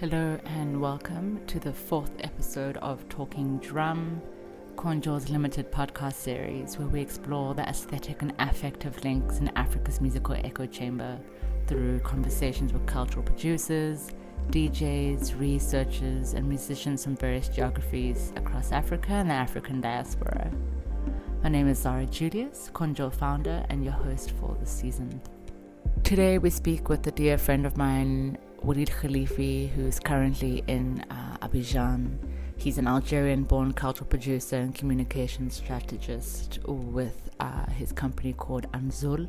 Hello and welcome to the fourth episode of Talking Drum, Konjo's limited podcast series where we explore the aesthetic and affective links in Africa's musical echo chamber through conversations with cultural producers, DJs, researchers, and musicians from various geographies across Africa and the African diaspora. My name is Zara Julius, Konjo founder and your host for this season. Today we speak with a dear friend of mine, Walid Khalifi, who's currently in uh, Abidjan. He's an Algerian born cultural producer and communication strategist with uh, his company called Anzul.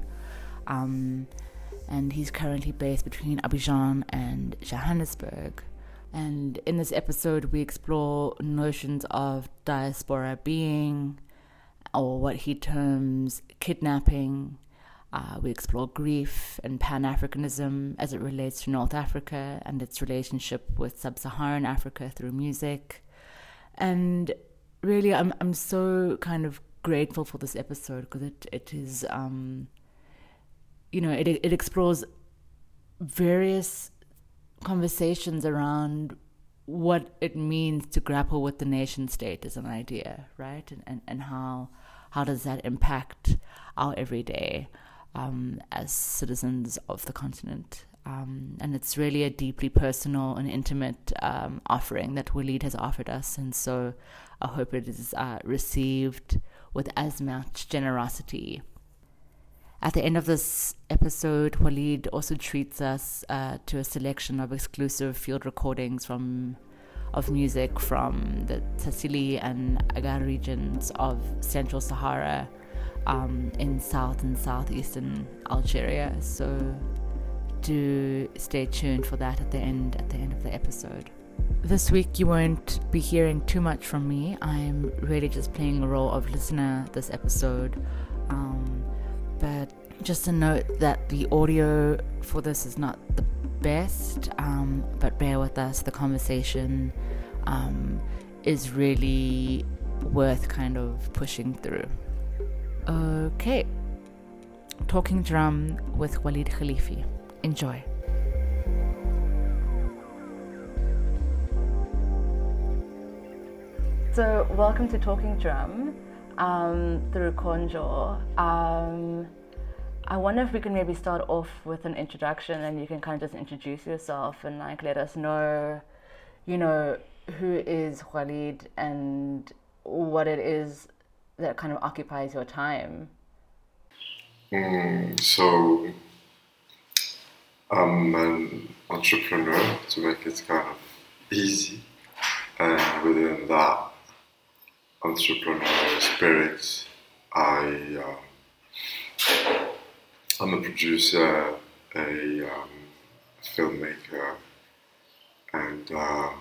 Um, and he's currently based between Abidjan and Johannesburg. And in this episode, we explore notions of diaspora being, or what he terms kidnapping, uh, we explore grief and Pan Africanism as it relates to North Africa and its relationship with Sub Saharan Africa through music. And really, I'm, I'm so kind of grateful for this episode because it, it is, um, you know, it, it explores various conversations around what it means to grapple with the nation state as an idea, right? And, and, and how, how does that impact our everyday? Um, as citizens of the continent. Um, and it's really a deeply personal and intimate um, offering that Walid has offered us. And so I hope it is uh, received with as much generosity. At the end of this episode, Walid also treats us uh, to a selection of exclusive field recordings from of music from the Tassili and Ajjer regions of Central Sahara um, in south and southeastern Algeria. So do stay tuned for that at the end at the end of the episode. This week you won't be hearing too much from me. I'm really just playing the role of listener this episode. Um, but just a note that the audio for this is not the best, um, but bear with us. The conversation um, is really worth kind of pushing through. Okay. Talking Drum with Walid Khalifi. Enjoy. So, welcome to Talking Drum um, through Konjo. Um, I wonder if we can maybe start off with an introduction and you can kind of just introduce yourself and like let us know, you know, who is Walid and what it is that kind of occupies your time? Mm, so I'm an entrepreneur to make it kind of easy, and within that entrepreneurial spirit, I um, I'm a producer, a um, filmmaker, and um,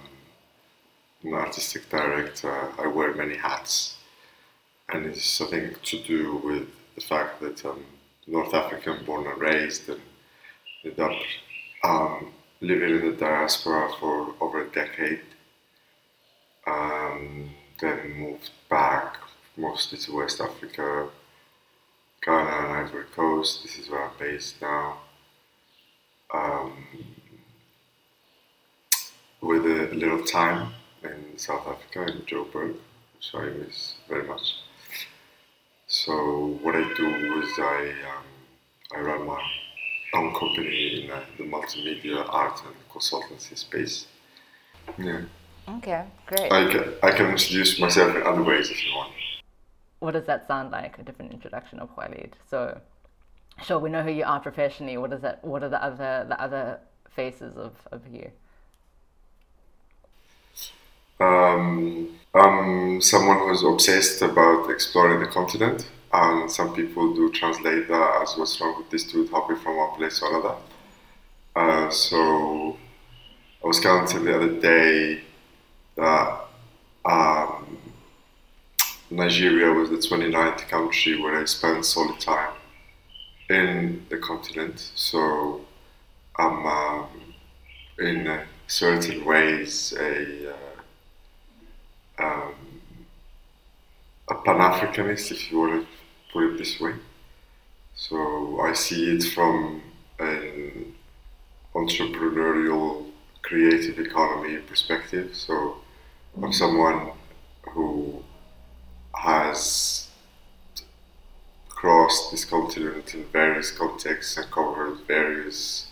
an artistic director. I wear many hats and it's something to do with the fact that I'm um, North African born and raised and ended up um, living in the diaspora for over a decade. Um, then moved back mostly to West Africa, Ghana and Ivory Coast. This is where I'm based now. Um, with a little time in South Africa, in Joburg, which I miss very much. So what I do is I um, I run my own company in uh, the multimedia art and consultancy space. Yeah. Okay, great. I can, I can introduce myself in other ways if you want. What does that sound like? A different introduction of Walid. So, sure, we know who you are professionally. What is that? What are the other the other faces of, of you? Um, I'm someone who's obsessed about exploring the continent, and some people do translate that as what's wrong with this dude hopping from one place to another. Uh, so I was counting the other day that um, Nigeria was the 29th country where I spent solid time in the continent. So I'm um, in certain ways a uh, um, a Pan Africanist, if you want to put it this way. So I see it from an entrepreneurial creative economy perspective. So, I'm someone who has crossed this continent in various contexts and covered various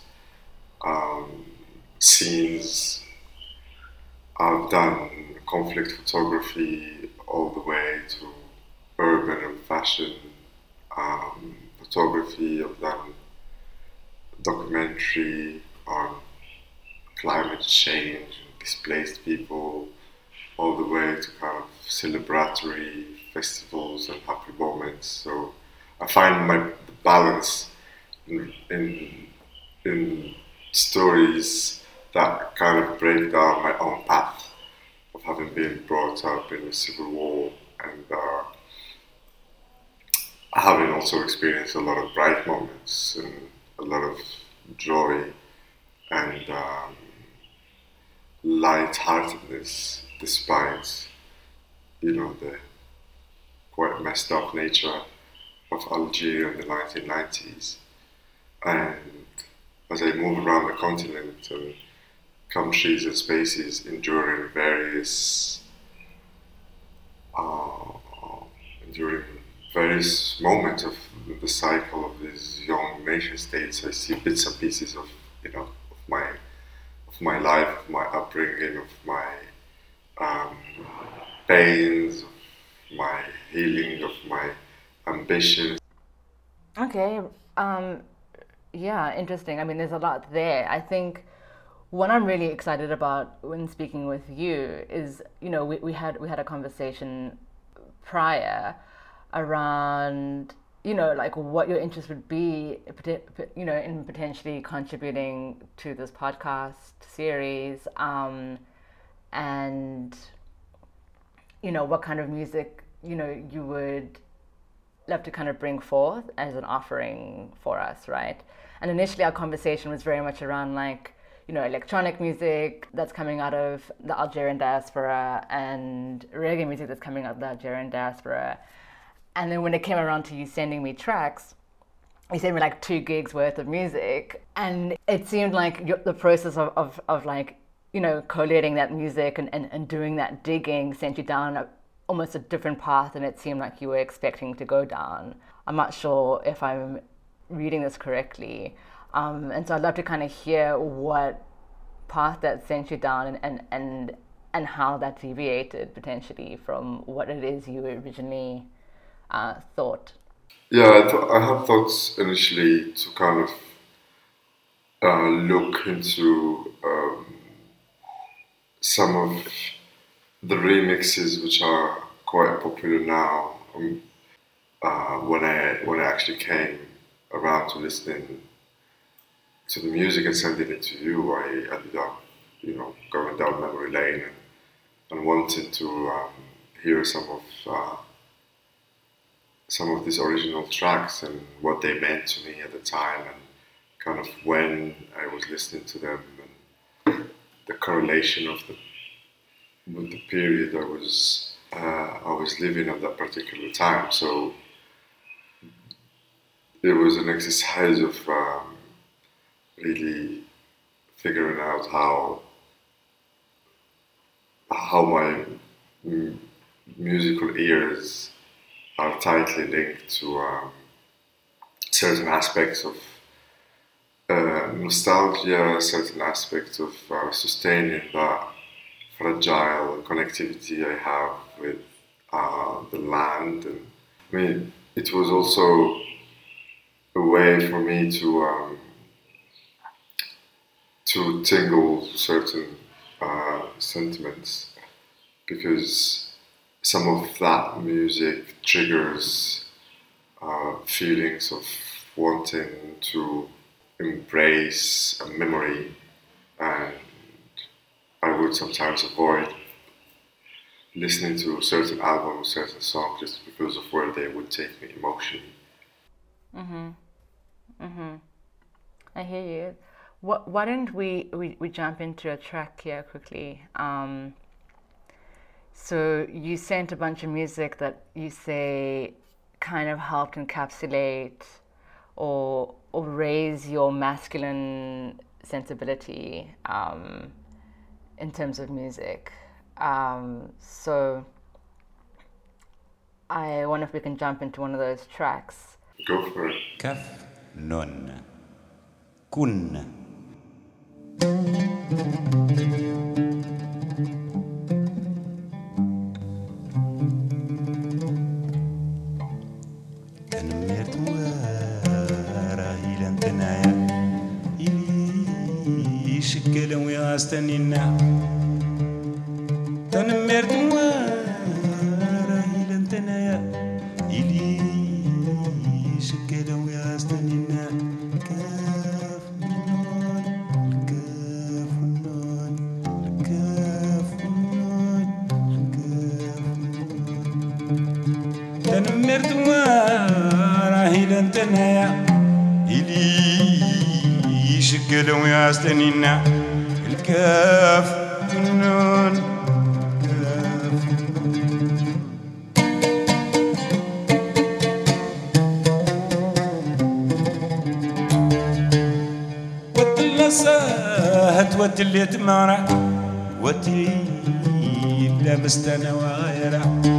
um, scenes. I've done conflict photography all the way to urban and fashion um, photography. I've done documentary on climate change and displaced people, all the way to kind of celebratory festivals and happy moments. So I find my balance in, in, in stories that kind of break down my own path of having been brought up in a civil war and uh, having also experienced a lot of bright moments and a lot of joy and um, lightheartedness despite you know the quite messed up nature of Algeria in the 1990s and as I move around the continent and countries and spaces enduring various uh, enduring various moments of the cycle of these young nation states, I see bits and pieces of you know of my of my life, of my upbringing, of my um, pains, of my healing, of my ambitions. Okay. Um, yeah, interesting. I mean, there's a lot there. I think what I'm really excited about when speaking with you is, you know, we, we had we had a conversation prior around you know like what your interest would be you know in potentially contributing to this podcast series um, and you know what kind of music you know you would love to kind of bring forth as an offering for us right? And initially our conversation was very much around like you know, electronic music that's coming out of the Algerian diaspora and reggae music that's coming out of the Algerian diaspora. And then when it came around to you sending me tracks, you sent me like two gigs worth of music. And it seemed like the process of, of, of like, you know, collating that music and, and, and doing that digging sent you down a, almost a different path than it seemed like you were expecting to go down. I'm not sure if I'm reading this correctly. Um, and so I'd love to kind of hear what path that sent you down and, and, and, and how that deviated potentially from what it is you originally uh, thought. Yeah, I, th- I had thoughts initially to kind of uh, look into um, some of the remixes which are quite popular now. Um, uh, when I when I actually came around to listening to the music and sending it to you, I ended up, you know, going down memory lane and, and wanting to um, hear some of uh, some of these original tracks and what they meant to me at the time and kind of when I was listening to them and the correlation of the with the period I was uh, I was living at that particular time. So it was an exercise of um, really figuring out how how my m- musical ears are tightly linked to um, certain aspects of uh, nostalgia, certain aspects of uh, sustaining that fragile connectivity I have with uh, the land. And I mean, it was also a way for me to um, to tingle certain uh, sentiments because some of that music triggers uh, feelings of wanting to embrace a memory and I would sometimes avoid listening to a certain album, albums, certain songs just because of where they would take me emotionally. Mhm. Mhm. I hear you. Why don't we, we, we jump into a track here quickly? Um, so you sent a bunch of music that you say kind of helped encapsulate or or raise your masculine sensibility um, in terms of music. Um, so I wonder if we can jump into one of those tracks. Go first. Kaf non kun. تنميرت وين تنهايا إلي يشكل ويستنينا الكاف والنون ساهت وتليت مرة وتي لمستنا وغيره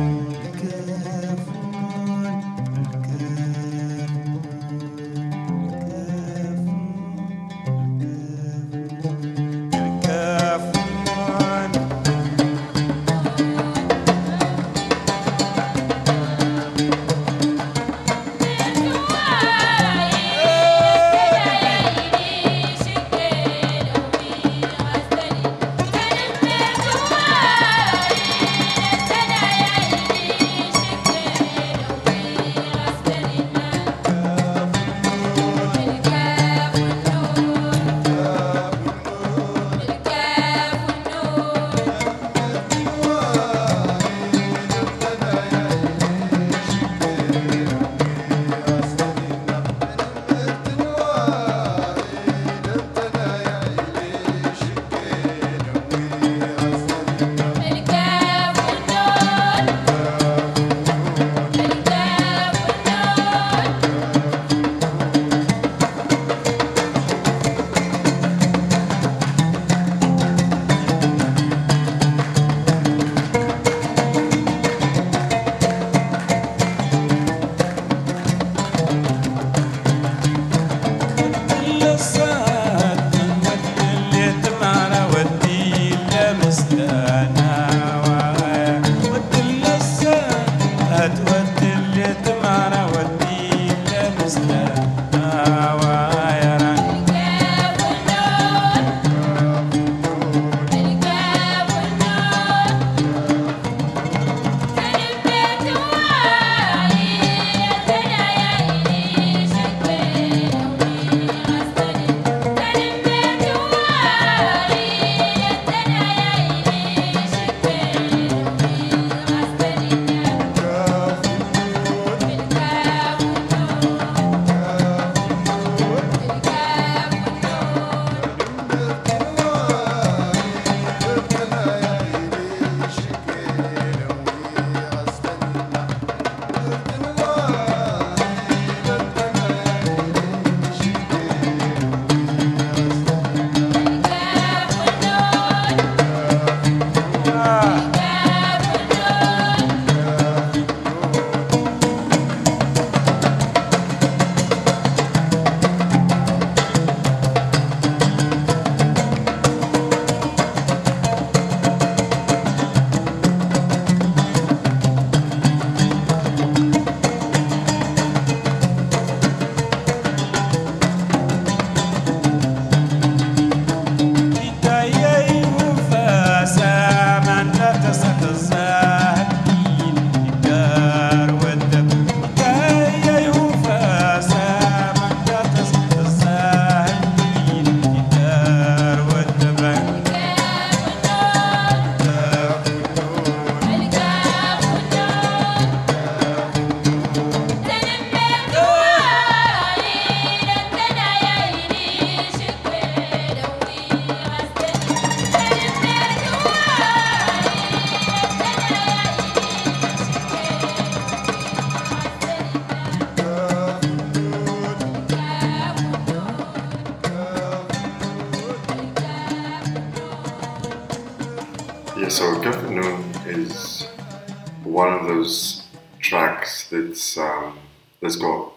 that's um, that's got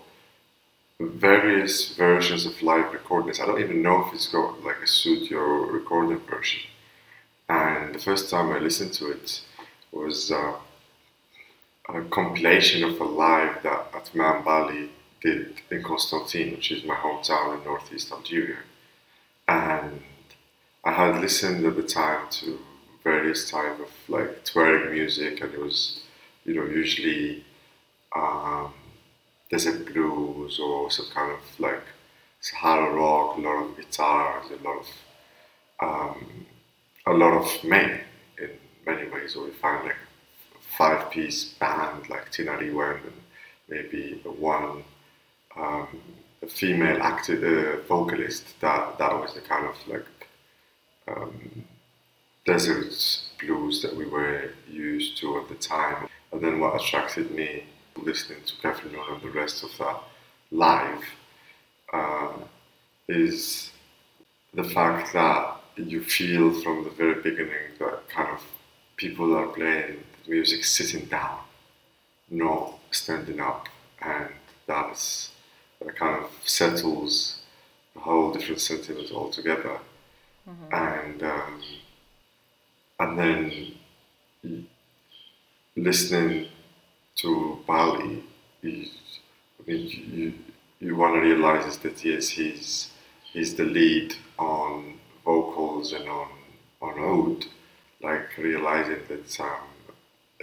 various versions of live recordings. I don't even know if it's got like a studio recording version. And the first time I listened to it was uh, a compilation of a live that Atman Bali did in Constantine, which is my hometown in northeast Algeria. And I had listened at the time to various type of like Tuareg music, and it was, you know, usually um, desert blues or some kind of like Sahara rock, a lot of guitars, a lot of um, a lot of men in many ways. Or we find like a five-piece band like Tinariwen and maybe one um, female active uh, vocalist. That that was the kind of like um, desert blues that we were used to at the time. And then what attracted me listening to Kevin and the rest of that live uh, is the fact that you feel from the very beginning that kind of people are playing the music sitting down, not standing up, and that's that kind of settles a whole different sentiment altogether. Mm-hmm. And um, and then listening to Bali, you, I mean, you, you want to realize is that yes, he's he's the lead on vocals and on on oud, like realizing that um,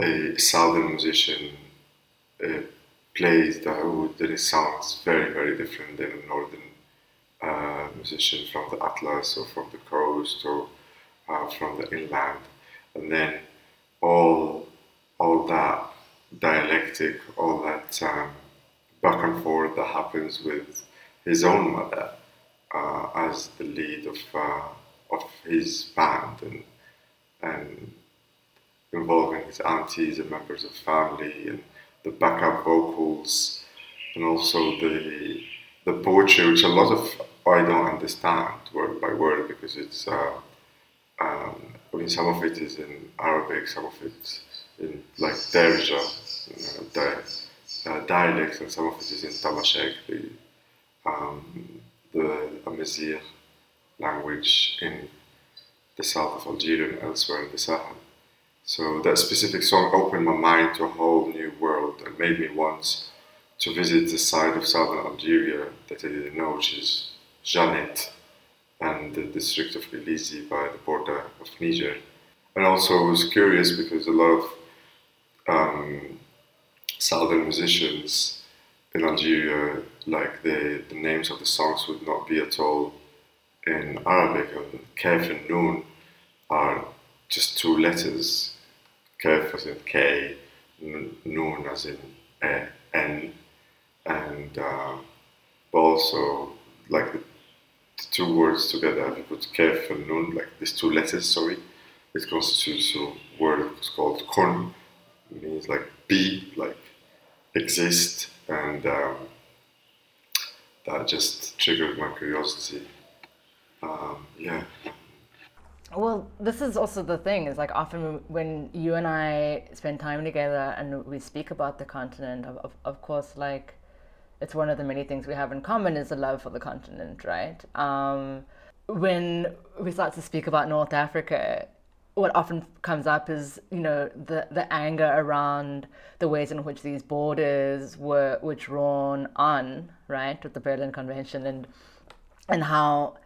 a southern musician uh, plays the oud, that it sounds very very different than a northern uh, musician from the Atlas or from the coast or uh, from the inland, and then all all that dialectic, all that um, back and forth that happens with his own mother uh, as the lead of uh, of his band and and involving his aunties and members of family and the backup vocals and also the the poetry, which a lot of I don't understand word by word because it's uh, um, I mean some of it is in Arabic, some of it in like Derja, know, uh, dialects, and some of it is in Tamashek, the, um, the Amazigh language in the south of Algeria and elsewhere in the Sahel. So that specific song opened my mind to a whole new world and made me want to visit the side of southern Algeria that I didn't know, which is Djanet and the district of Illizi by the border of Niger. And also I was curious because a lot of um, southern musicians in Algeria, like the, the names of the songs would not be at all in Arabic. And Kef and Noon are just two letters. Kef as in K, Noon as in N, and uh, also like the, the, two words together. If you put Kef and Noon, like these two letters, sorry, it constitutes a word called Kun means like be, like exist, and um, that just triggered my curiosity. Um, yeah. Well, this is also the thing is like often when you and I spend time together and we speak about the continent, of, of, course, like it's one of the many things we have in common is a love for the continent, right? Um, when we start to speak about North Africa, what often comes up is you know the the anger around the ways in which these borders were were drawn on right with the Berlin Convention and and how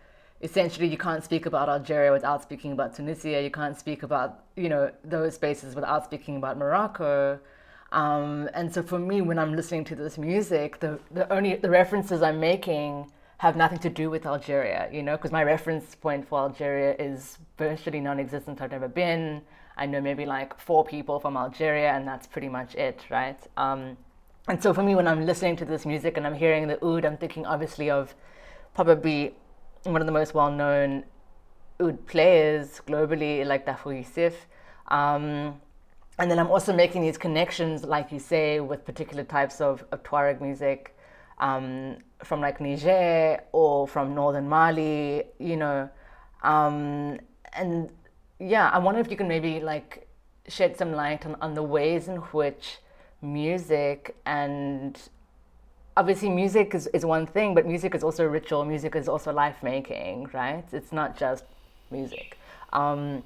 essentially you can't speak about Algeria without speaking about Tunisia. You can't speak about you know those spaces without speaking about Morocco. Um, and so for me when I'm listening to this music the the only the references I'm making have nothing to do with Algeria, you know, because my reference point for Algeria is virtually non existent. I've never been. I know maybe like four people from Algeria, and that's pretty much it, right? Um, and so for me, when I'm listening to this music and I'm hearing the oud, I'm thinking obviously of probably one of the most well known oud players globally, like Dhafer Youssef. Um, and then I'm also making these connections, like you say, with particular types of, of Tuareg music um, from like Niger or from northern Mali, you know, um, and yeah, I wonder if you can maybe like shed some light on, on the ways in which music and obviously music is, is one thing, but music is also ritual, music is also life making, right? It's not just music. Um,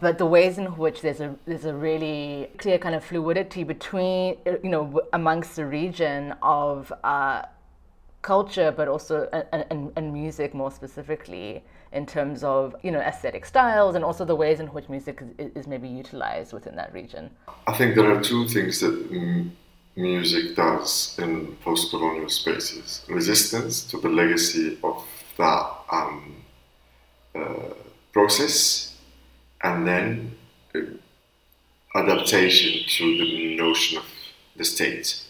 But the ways in which there's a there's a really clear kind of fluidity between you know amongst the region of uh, culture, but also and, and, music more specifically in terms of you know aesthetic styles and also the ways in which music is, is maybe utilized within that region. I think there are two things that mm, music does in post colonial spaces resistance to the legacy of that um, uh, process, and then uh, adaptation to the notion of the state.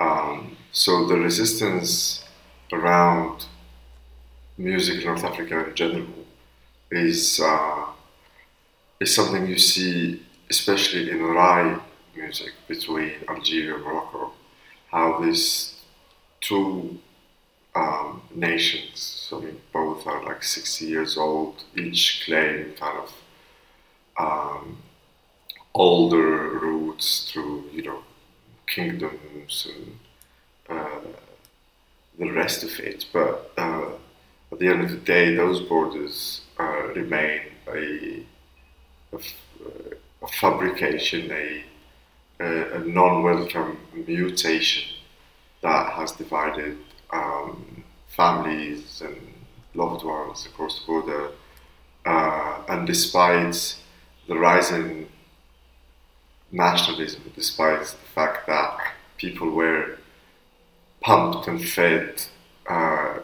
Um, so the resistance around music in North Africa in general is uh, is something you see, especially in Rai music between Algeria and Morocco, how these two um, nations, I mean, both are like 60 years old, each claim kind of um, older roots through, you know, kingdoms and uh, the rest of it. But uh, at the end of the day, those borders uh, remain a, a f- a fabrication, a, a, a non-welcome mutation that has divided um, families and loved ones across the border. Uh, and despite the rising nationalism, despite the fact that people were pumped and fed uh,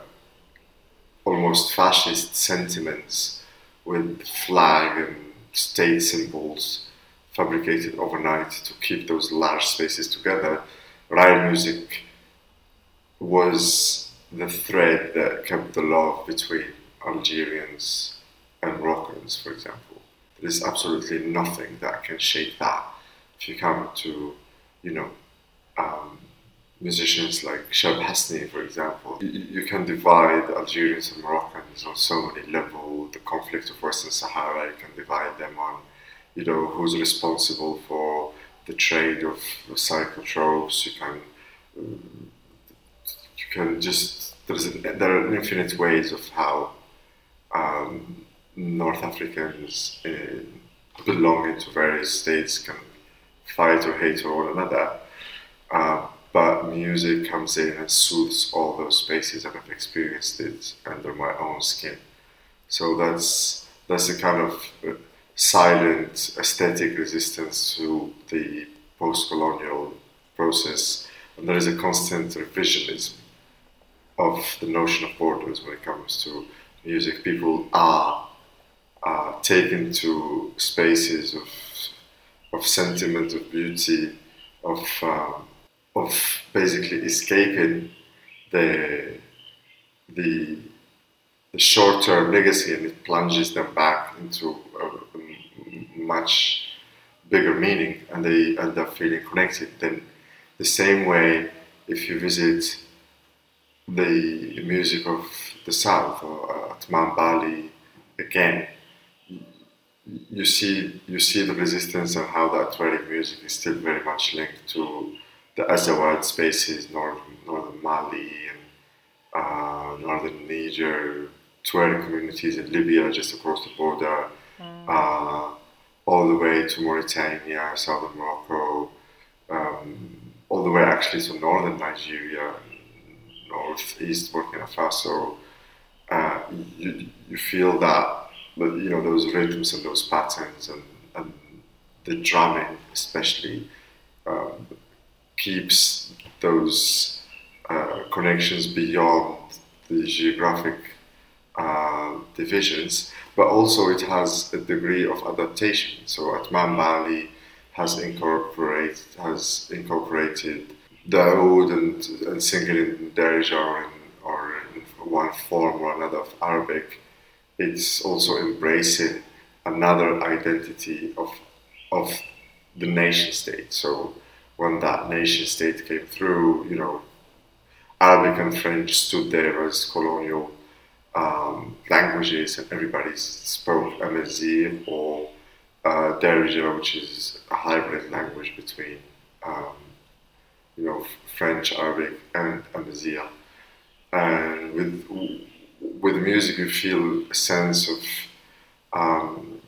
almost fascist sentiments with flag and state symbols fabricated overnight to keep those large spaces together, Rai music was the thread that kept the love between Algerians and Moroccans, for example. There is absolutely nothing that can shake that. If you come to, you know, um, musicians like Cheb Hasni, for example, you, you can divide Algerians and Moroccans on so many levels. The conflict of Western Sahara, you can divide them on, you know, who's responsible for the trade of psychotropes. You can, um, you can just there's there are infinite ways of how um, North Africans uh, belonging to various states can fight or hate or one another. Uh, but music comes in and soothes all those spaces, and I've experienced it under my own skin. So that's that's a kind of uh, silent aesthetic resistance to the post-colonial process, and there is a constant revisionism of the notion of borders when it comes to music. People are uh, taken to spaces of of sentiment, of beauty, of um, of basically escaping the the the short-term legacy, and it plunges them back into a, much bigger meaning, and they end up feeling connected. Then, the same way, if you visit the music of the South or uh, Atman Bali again, you see you see the resistance and how that Tuareg music is still very much linked to the Azawad spaces, northern, northern Mali and uh, northern Niger, Tuareg communities in Libya just across the border, uh, all the way to Mauritania, southern Morocco, um, all the way actually to northern Nigeria, northeast Burkina Faso. Uh, you, you feel that but you know those rhythms and those patterns and, and the drumming especially um, keeps those uh, connections beyond the geographic uh, divisions but also it has a degree of adaptation so Atman Bali has incorporated has incorporated the oud and, and singing in Darija or in, or in one form or another of Arabic it's also embracing another identity of of the nation state. So when that nation state came through, you know, Arabic and French stood there as colonial um, languages, and everybody spoke Amazigh or uh, Darija, which is a hybrid language between um, you know French, Arabic, and Amazigh. And with with music, you feel a sense of um,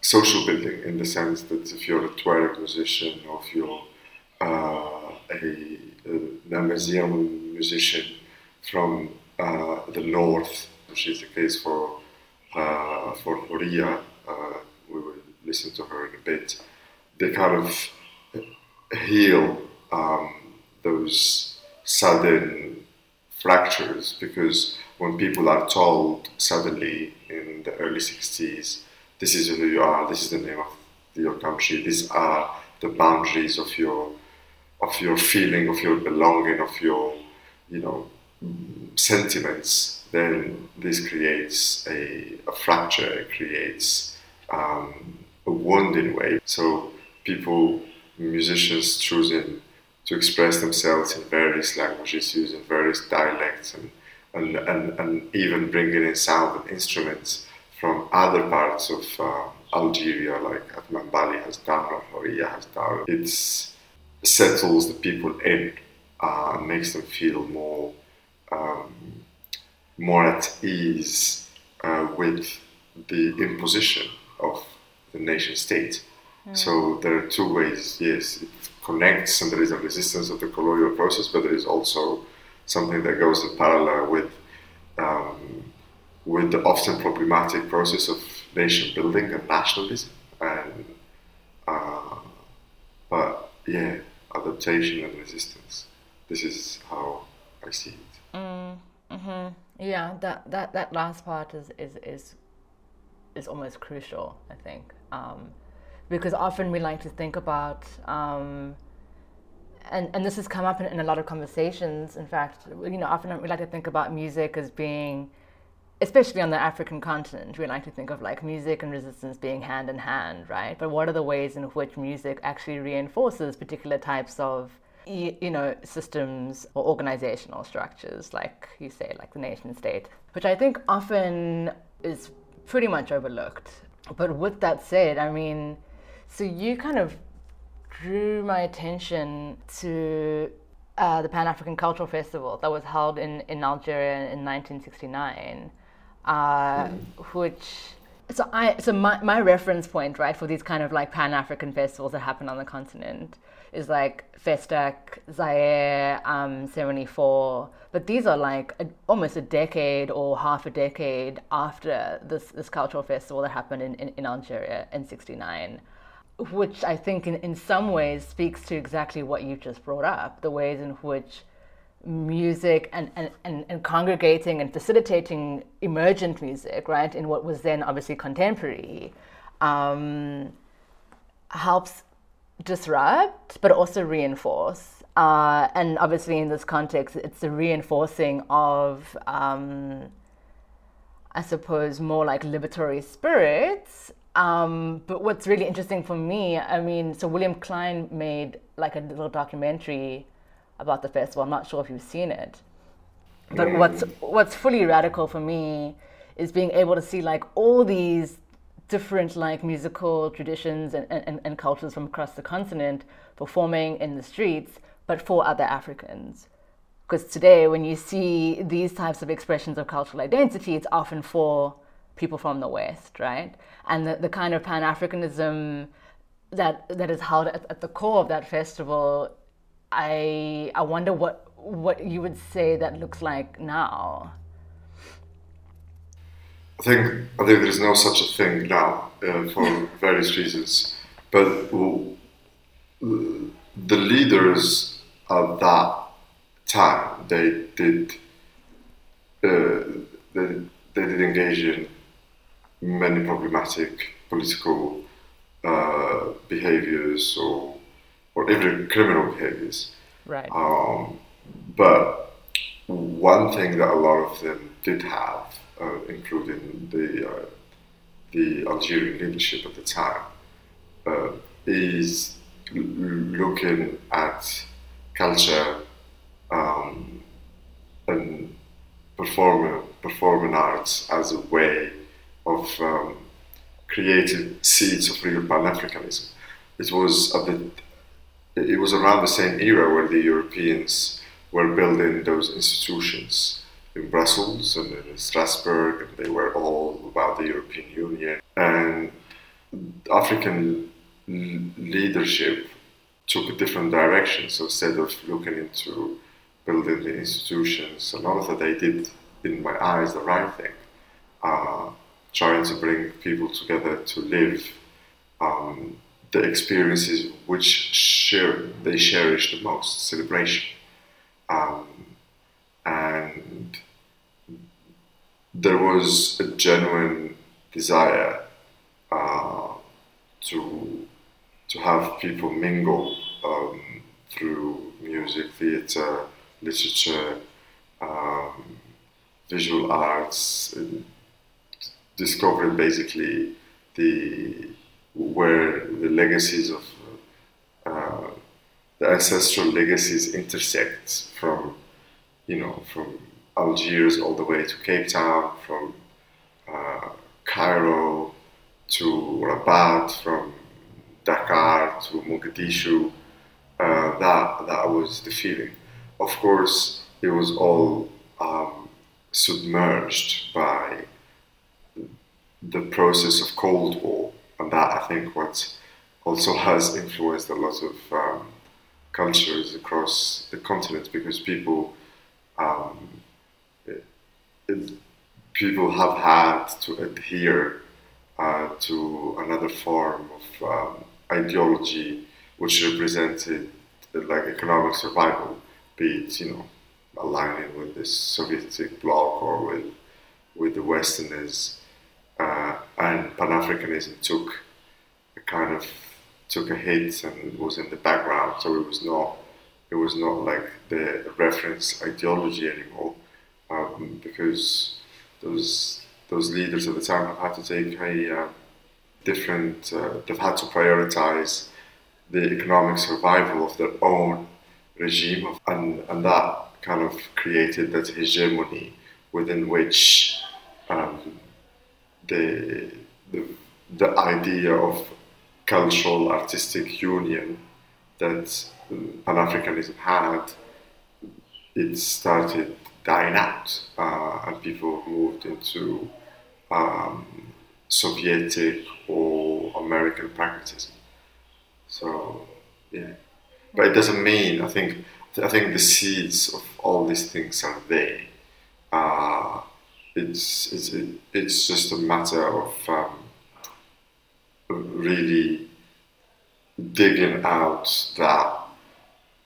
social building in the sense that if you're a Tuareg musician or if you're a, an musician from uh, the north, which is the case for uh, for Horia, uh, we will listen to her in a bit. They kind of heal um, those sudden fractures because when people are told suddenly in the early 60s, this is who you are, this is the name of your country, these are the boundaries of your of your feeling, of your belonging, of your you know sentiments, then this creates a, a fracture, it creates um, a wound in a way. So people, musicians choosing to express themselves in various languages, using various dialects, and, and, and, and even bringing in sound and instruments from other parts of uh, Algeria, like Atman Bali has done or Horia has done. It settles the people in uh, and makes them feel more um, more at ease uh, with the imposition of the nation state. Mm. So there are two ways. Yes, it connects, and there is a resistance of the colonial process, but there is also something that goes in parallel with um, with the often problematic process of nation building and nationalism. And uh, but yeah, adaptation and resistance. This is how I see it. Mm, hmm Yeah, that, that, that last part is, is, is, is almost crucial, I think. Um, because often we like to think about, um, and, and this has come up in, in a lot of conversations. In fact, you know, often we like to think about music as being, especially on the African continent, we like to think of like music and resistance being hand in hand, right? But what are the ways in which music actually reinforces particular types of you, know, systems or organizational structures, like you say, like the nation state, which I think often is pretty much overlooked. But with that said, I mean, so you kind of drew my attention to uh, the Pan African Cultural Festival that was held in, in Algeria in 1969, mm. which so I so my, my reference point right for these kind of like Pan African festivals that happen on the continent is like Festac, Zaire, um, 74. But these are like a, almost a decade or half a decade after this, this cultural festival that happened in, in, in Algeria in 69 which I think in, in some ways speaks to exactly what you just brought up the ways in which music and, and, and, and, congregating and facilitating emergent music, right, in what was then obviously contemporary, um, helps disrupt, but also reinforce. Uh, and obviously, in this context, it's the reinforcing of, um, I suppose, more like liberatory spirits. Um, but what's really interesting for me, I mean, so William Klein made like a little documentary about the festival. I'm not sure if you've seen it. But what's what's fully radical for me is being able to see like all these different like musical traditions and, and, and cultures from across the continent performing in the streets, but for other Africans. Because today, when you see these types of expressions of cultural identity, it's often for people from the West, right? And the, the kind of Pan Africanism that that is held at, at the core of that festival, I I wonder what what you would say that looks like now. I think I think there is no such a thing now uh, for various reasons. But the leaders of that time they did uh, they, they did engage in many problematic political uh, behaviors or or even criminal behaviors. Right. Um, but one thing that a lot of them did have uh, including the uh, the Algerian leadership at the time, uh, is l- looking at culture um, and performing performing arts as a way of um, creating seeds of real Pan Africanism. It was at the it was around the same era where the Europeans were building those institutions in Brussels and in Strasbourg, and they were all about the European Union. And African leadership took a different direction. So instead of looking into building the institutions and all of that, they did, in my eyes, the right thing, uh, trying to bring people together to live um, the experiences which share, they cherish the most, celebration. Um, and there was a genuine desire uh, to to have people mingle um, through music, theatre, literature, um, visual arts, discovering basically the where the legacies of uh, the ancestral legacies intersect from you know from Algiers all the way to Cape Town, from uh, Cairo to Rabat, from Dakar to Mogadishu. Uh, that that was the feeling. Of course, it was all um, submerged by the process of Cold War, and that I think what also has influenced a lot of um, cultures across the continent because people um, it, it, people have had to adhere uh, to another form of um, ideology which represented like economic survival, be it you know aligning with the Soviet bloc or with with the Westerners, uh, and Pan Africanism took a kind of took a hit and was in the background, so it was not it was not like the reference ideology anymore, um, because those those leaders at the time have had to take a uh, different. Uh, they've had to prioritize the economic survival of their own regime, and and that kind of created that hegemony within which the, the the idea of cultural artistic union that Pan Africanism had, it started dying out, uh, and people moved into um, Sovietic or American pragmatism. So, yeah, but it doesn't mean I think I think the seeds of all these things are there. Uh, it's it's it's just a matter of um, really digging out that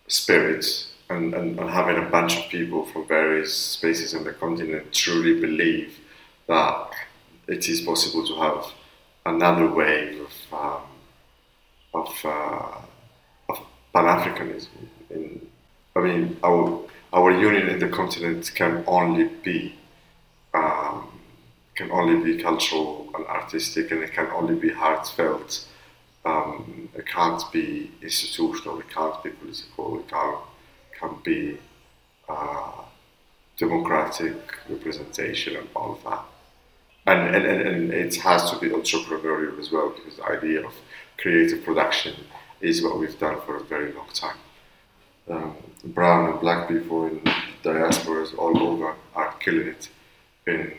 spirit and, and, and having a bunch of people from various spaces on the continent truly believe that it is possible to have another way of um, of, uh, of Pan Africanism. I mean, our our union in the continent can only be um, can only be cultural and artistic, and it can only be heartfelt. Um, it can't be institutional. It can't be political. It can't can be uh, democratic representation and all of that. And, and, and, it has to be entrepreneurial as well because the idea of creative production is what we've done for a very long time. Um, brown and black people in diasporas all over are killing it in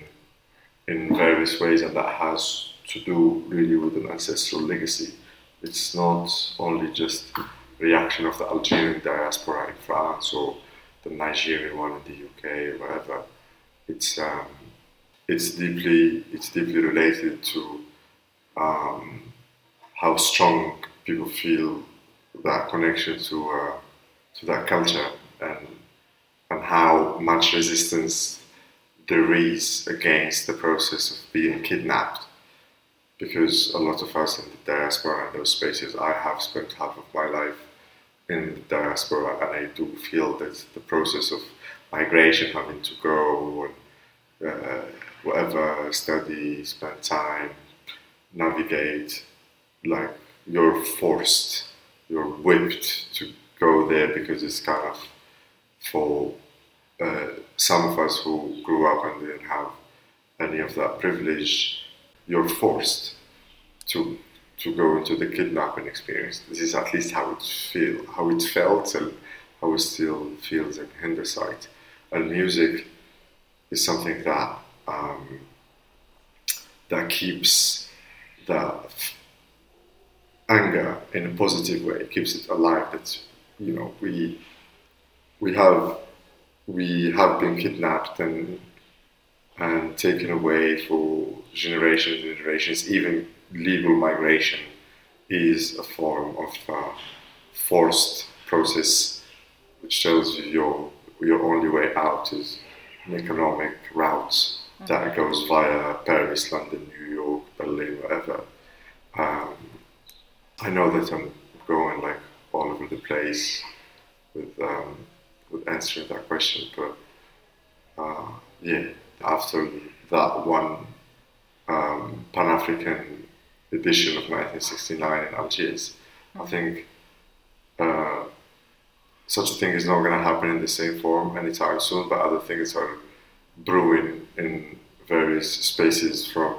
in various ways, and that has to do really with an ancestral legacy. It's not only just reaction of the Algerian diaspora in France or the Nigerian one in the UK or whatever. It's um, it's deeply it's deeply related to um, how strong people feel that connection to uh, to that culture and and how much resistance there is against the process of being kidnapped. Because a lot of us in the diaspora in those spaces, I have spent half of my life in the diaspora, and I do feel that the process of migration, having to go and uh, whatever, study, spend time, navigate, like you're forced, you're whipped to go there because it's kind of for uh, some of us who grew up and didn't have any of that privilege, you're forced to to go into the kidnapping experience. This is at least how it feel, how it felt, and how it still feels in Hinderside. And music is something that um, that keeps that anger in a positive way, keeps it alive. That you know we we have we have been kidnapped and and taken away for generations and generations. Even legal migration is a form of uh, forced process, which tells you your your only way out is an economic route that goes via Paris, London, New York, Berlin, whatever. Um, I know that I'm going like all over the place with um, with answering that question, but uh, yeah, after that one um, Pan African edition of 1969 in Algiers, I think uh, such a thing is not going to happen in the same form anytime soon, but other things are brewing in various spaces from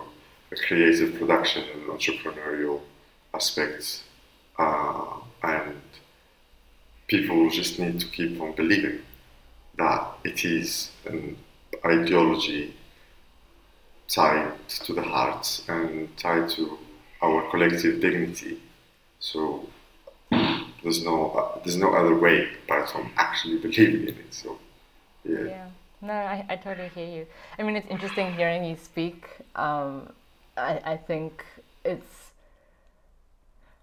a creative production and entrepreneurial aspects. Uh, and people just need to keep on believing that it is an ideology tied to the heart and tied to our collective dignity. So there's no uh, there's no other way apart from actually believing in it. So yeah. Yeah. No, I, I totally hear you. I mean, it's interesting hearing you speak. Um, I, I think it's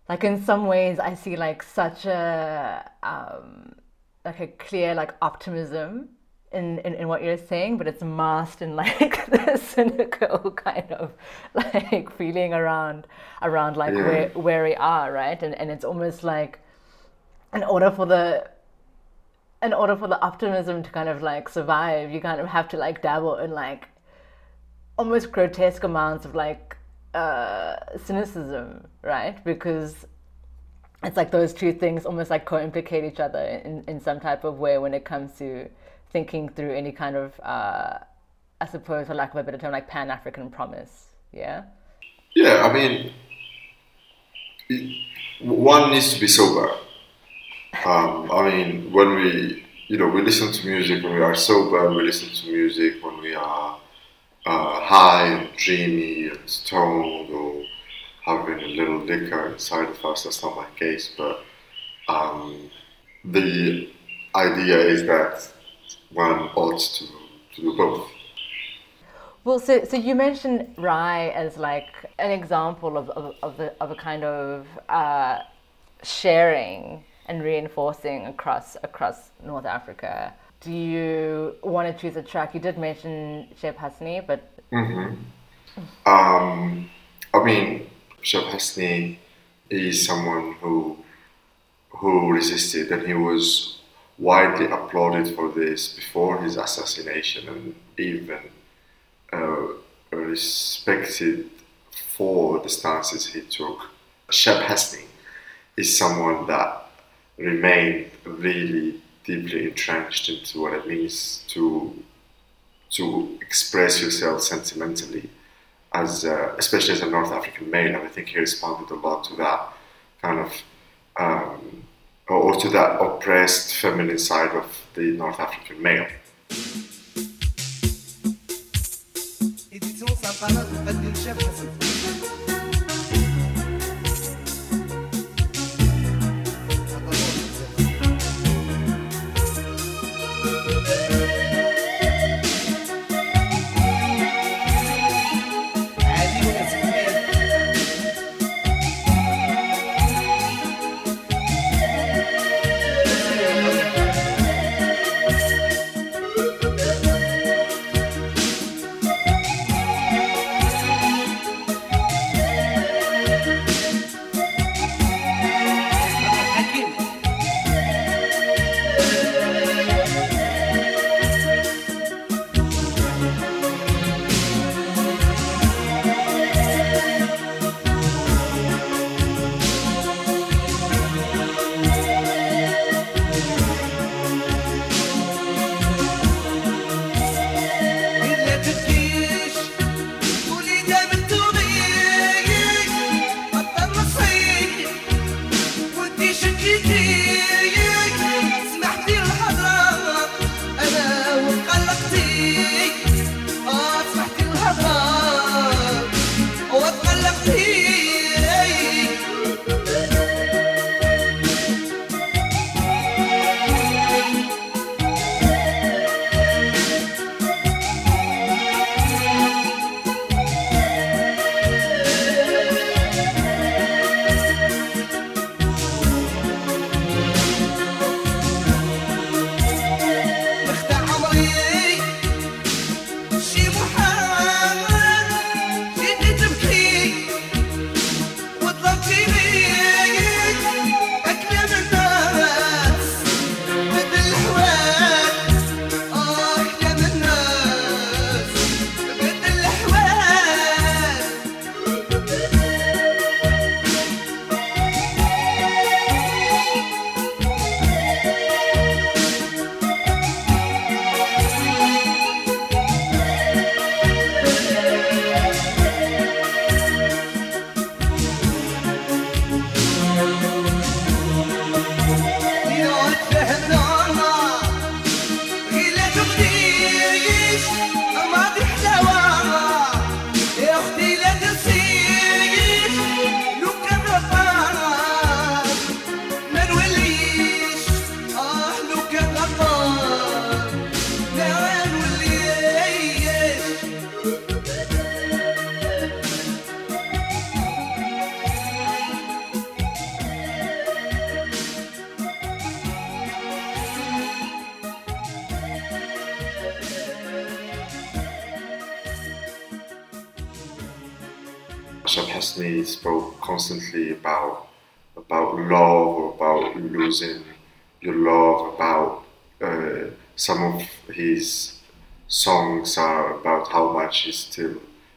like in some ways I see like such a um, like a clear like optimism in, in, in what you're saying, but it's masked in like the cynical kind of like feeling around around like Yeah. where where we are, right? And and it's almost like in order for the in order for the optimism to kind of like survive, you kind of have to like dabble in like almost grotesque amounts of like uh, cynicism, right? Because it's like those two things almost like co-implicate each other in, in some type of way when it comes to thinking through any kind of, uh, I suppose, for lack of a better term, like Pan-African promise. Yeah. Yeah, I mean, it- one needs to be sober. Um, I mean, when we, you know, we listen to music when we are sober, we listen to music when we are uh, high and dreamy and stoned or having a little liquor inside of us. That's not my case, but um, the idea is that one ought to, to do both. Well, so so you mentioned Rai as like an example of of, of, the, of a kind of uh, sharing and reinforcing across across North Africa. Do you want to choose a track? You did mention Cheb Hasni, but Um, I mean, Cheb Hasni is someone who who resisted, and he was widely applauded for this before his assassination, and even uh, respected for the stances he took. Cheb Hasni is someone that remained really deeply entrenched into what it means to to express yourself sentimentally as especially as a North African male, and I think he responded a lot to that kind of um, or, or to that oppressed feminine side of the North African male.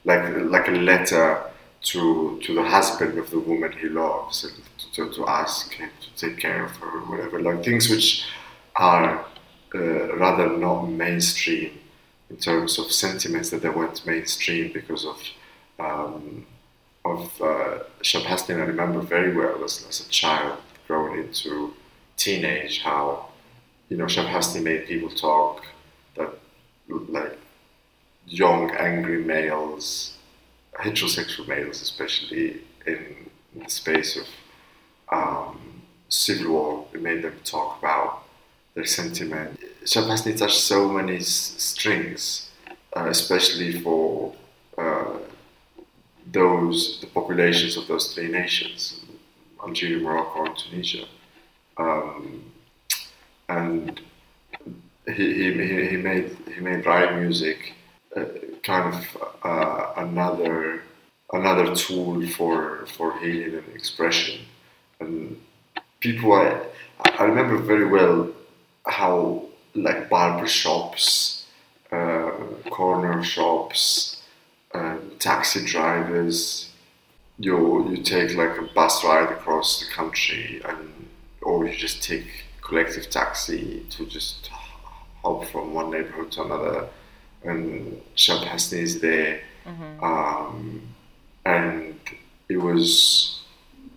Like like a letter to to the husband of the woman he loves and to, to ask him to take care of her or whatever like things which are uh, rather not mainstream in terms of sentiments that they went mainstream because of um, of uh, Cheb Hasni. I remember very well as, as a child growing into teenage how you know Cheb Hasni made people talk that like young angry males heterosexual males especially in the space of um, civil war it made them talk about their sentiment. Hasni touched so many s- strings uh, especially for uh, those the populations of those three nations Algeria Morocco and Tunisia. Um, and he, he, he- he made he made rhyme music uh, kind of uh, another another tool for for healing and expression. And people I, I remember very well how like barber shops uh, corner shops taxi drivers you you take like a bus ride across the country and or you just take collective taxi to just hop from one neighborhood to another and Cheb Hasni is there um, and it was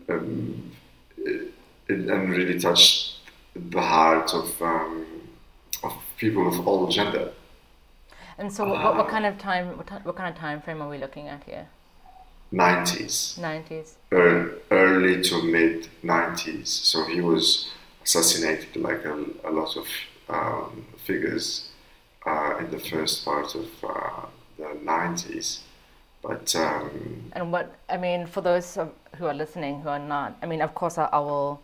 um, it, it and really touched the heart of um, of people of all gender And so, what, what, what kind of time? What, what kind of time frame are we looking at here? 90s Nineties. ear- early to mid 90s. So he was assassinated like a, a lot of um, figures uh, in the first part of uh, the 90s. But um, And what I mean for those who are listening who are not, I mean, of course, I, I will,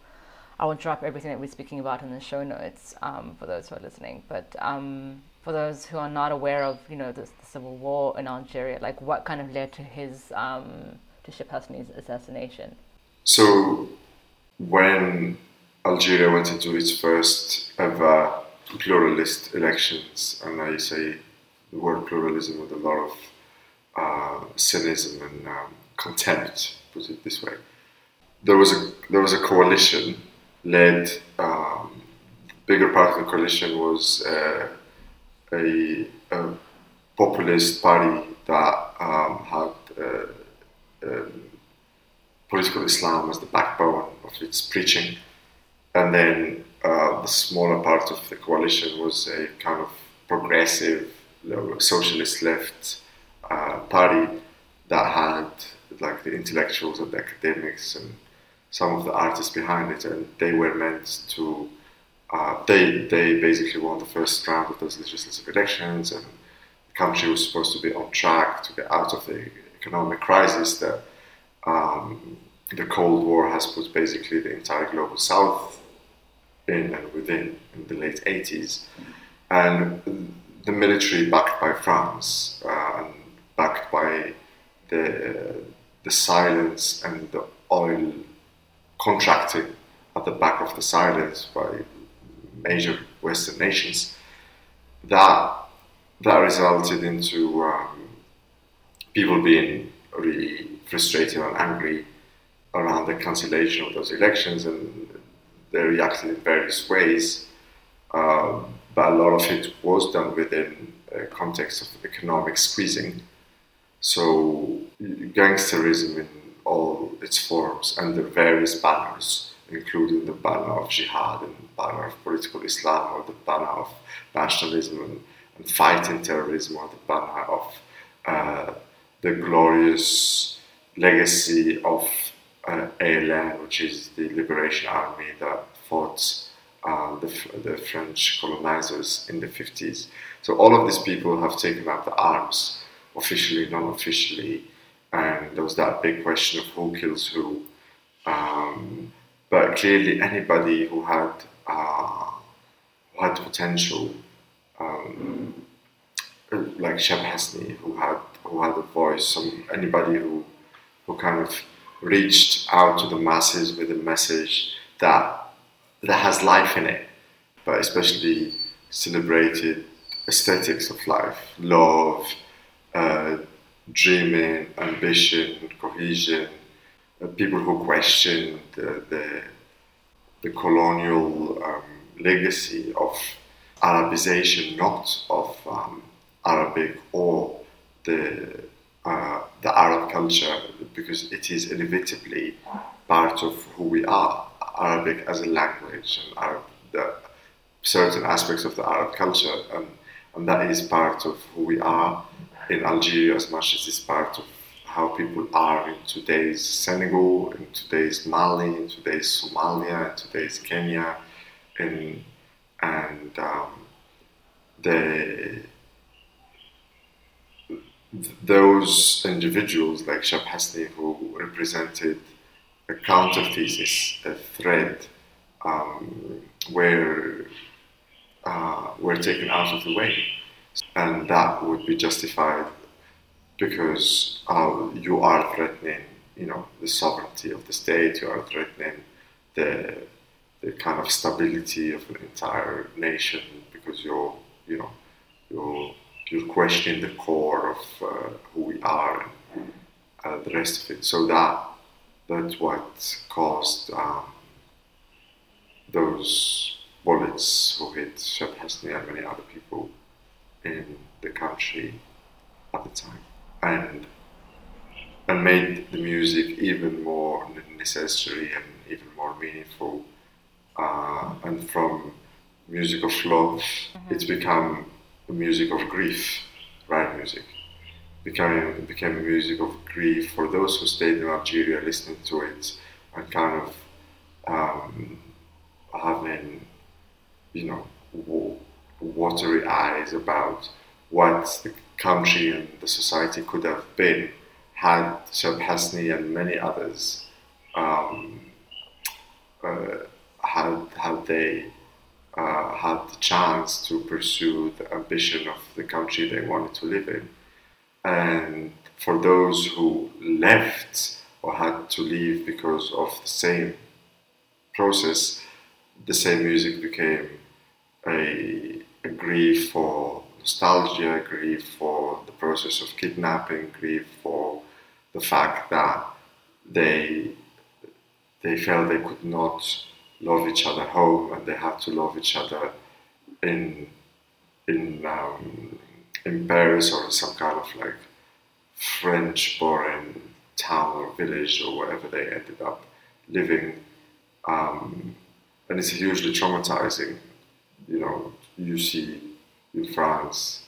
I will drop everything that we're speaking about in the show notes um, for those who are listening. But um, for those who are not aware of, you know, the, the civil war in Algeria, like what kind of led to his um, to Hasni's assassination? so when Algeria went into its first ever pluralist elections, and I say the word pluralism with a lot of uh, cynism and um, contempt, put it this way. There was a there was a coalition led. Um, bigger part of the coalition was uh, a, a populist party that um, had uh, um, political Islam as the backbone of its preaching, and then uh, the smaller part of the coalition was a kind of progressive, socialist left uh, party that had like the intellectuals and the academics and some of the artists behind it, and they were meant to. Uh, they they basically won the first round of those legislative elections, and the country was supposed to be on track to get out of the economic crisis that um, the Cold War has put basically the entire global South in and within in the late 80s. And the military, backed by France uh, and backed by the, the silence and the oil contracting at the back of the silence by major Western nations, that that resulted into um, people being really frustrated and angry around the cancellation of those elections, and they reacted in various ways. Um, but a lot of it was done within a context of economic squeezing. So gangsterism in all its forms and the various banners, including the banner of jihad and the banner of political Islam or the banner of nationalism and, and fighting terrorism or the banner of uh, the glorious legacy of uh, ALN, which is the Liberation Army that fought uh, the, the French colonizers in the 50s. So all of these people have taken up the arms, officially, non-officially, and there was that big question of who kills who. Um, but clearly, anybody who had uh, who had potential, um, like Cheb Hasni, who had who had a voice, some anybody who who kind of reached out to the masses with a message that that has life in it, but especially celebrated aesthetics of life, love, uh, dreaming, ambition, cohesion, uh, people who question the, the, the colonial um, legacy of Arabization, not of um, Arabic or the, uh, the Arab culture, because it is inevitably part of who we are. Arabic as a language, and Arab, the certain aspects of the Arab culture, and, and that is part of who we are in Algeria as much as it's part of how people are in today's Senegal, in today's Mali, in today's Somalia, in today's Kenya, in, and um, the those individuals like Cheb Hasni who represented a counter thesis, a thread, um, were uh, were taken out of the way, and that would be justified because uh, you are threatening, you know, the sovereignty of the state. You are threatening the the kind of stability of an entire nation because you're, you know, you're you're questioning the core of uh, who we are and uh, the rest of it. So that that's what caused um, those bullets who hit Cheb Hasni and many other people in the country at the time, and and made the music even more necessary and even more meaningful. Uh, and from music of love, it's become a music of grief, right? Music becoming became a music of grief for those who stayed in Algeria listening to it and kind of um, having, you know, wa- watery eyes about what the country and the society could have been had Cheb Hasni and many others um, uh, had had they uh, had the chance to pursue the ambition of the country they wanted to live in. And for those who left or had to leave because of the same process, the same music became a, a grief for nostalgia, grief for the process of kidnapping, grief for the fact that they they felt they could not love each other home and they had to love each other in in um, in Paris or some kind of like French boring town or village or wherever they ended up living. Um, and it's hugely traumatizing. You know, you see in France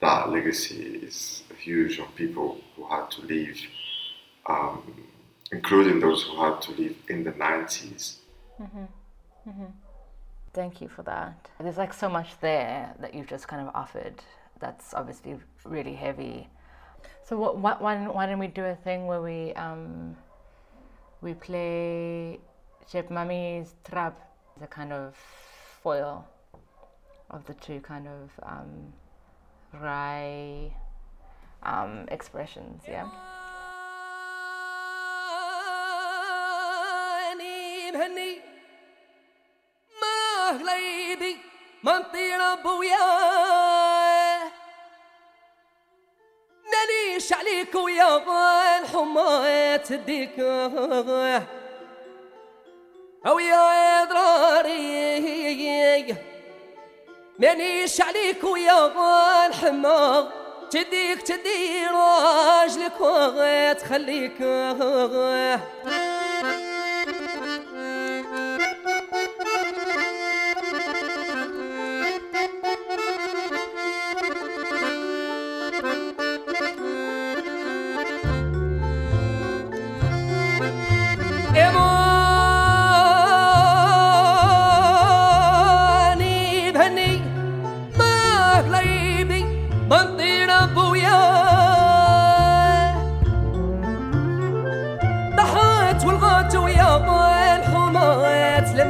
that legacy is huge of people who had to leave, um, including those who had to leave in the 90s. Thank you for that. There's like so much there that you've just kind of offered that's obviously really heavy. So what, what, why, don't, why don't we do a thing where we um, we play Cheb Mami's trap, the kind of foil of the two kind of um, Rai um, expressions, yeah? اني مهني ما غليبي ما نطير بويا نانيش عليك ويا الحمى تديك أو يا ضراري مانيش عليك ويا الحمى تديك تدي راجلك وتخليك إيماني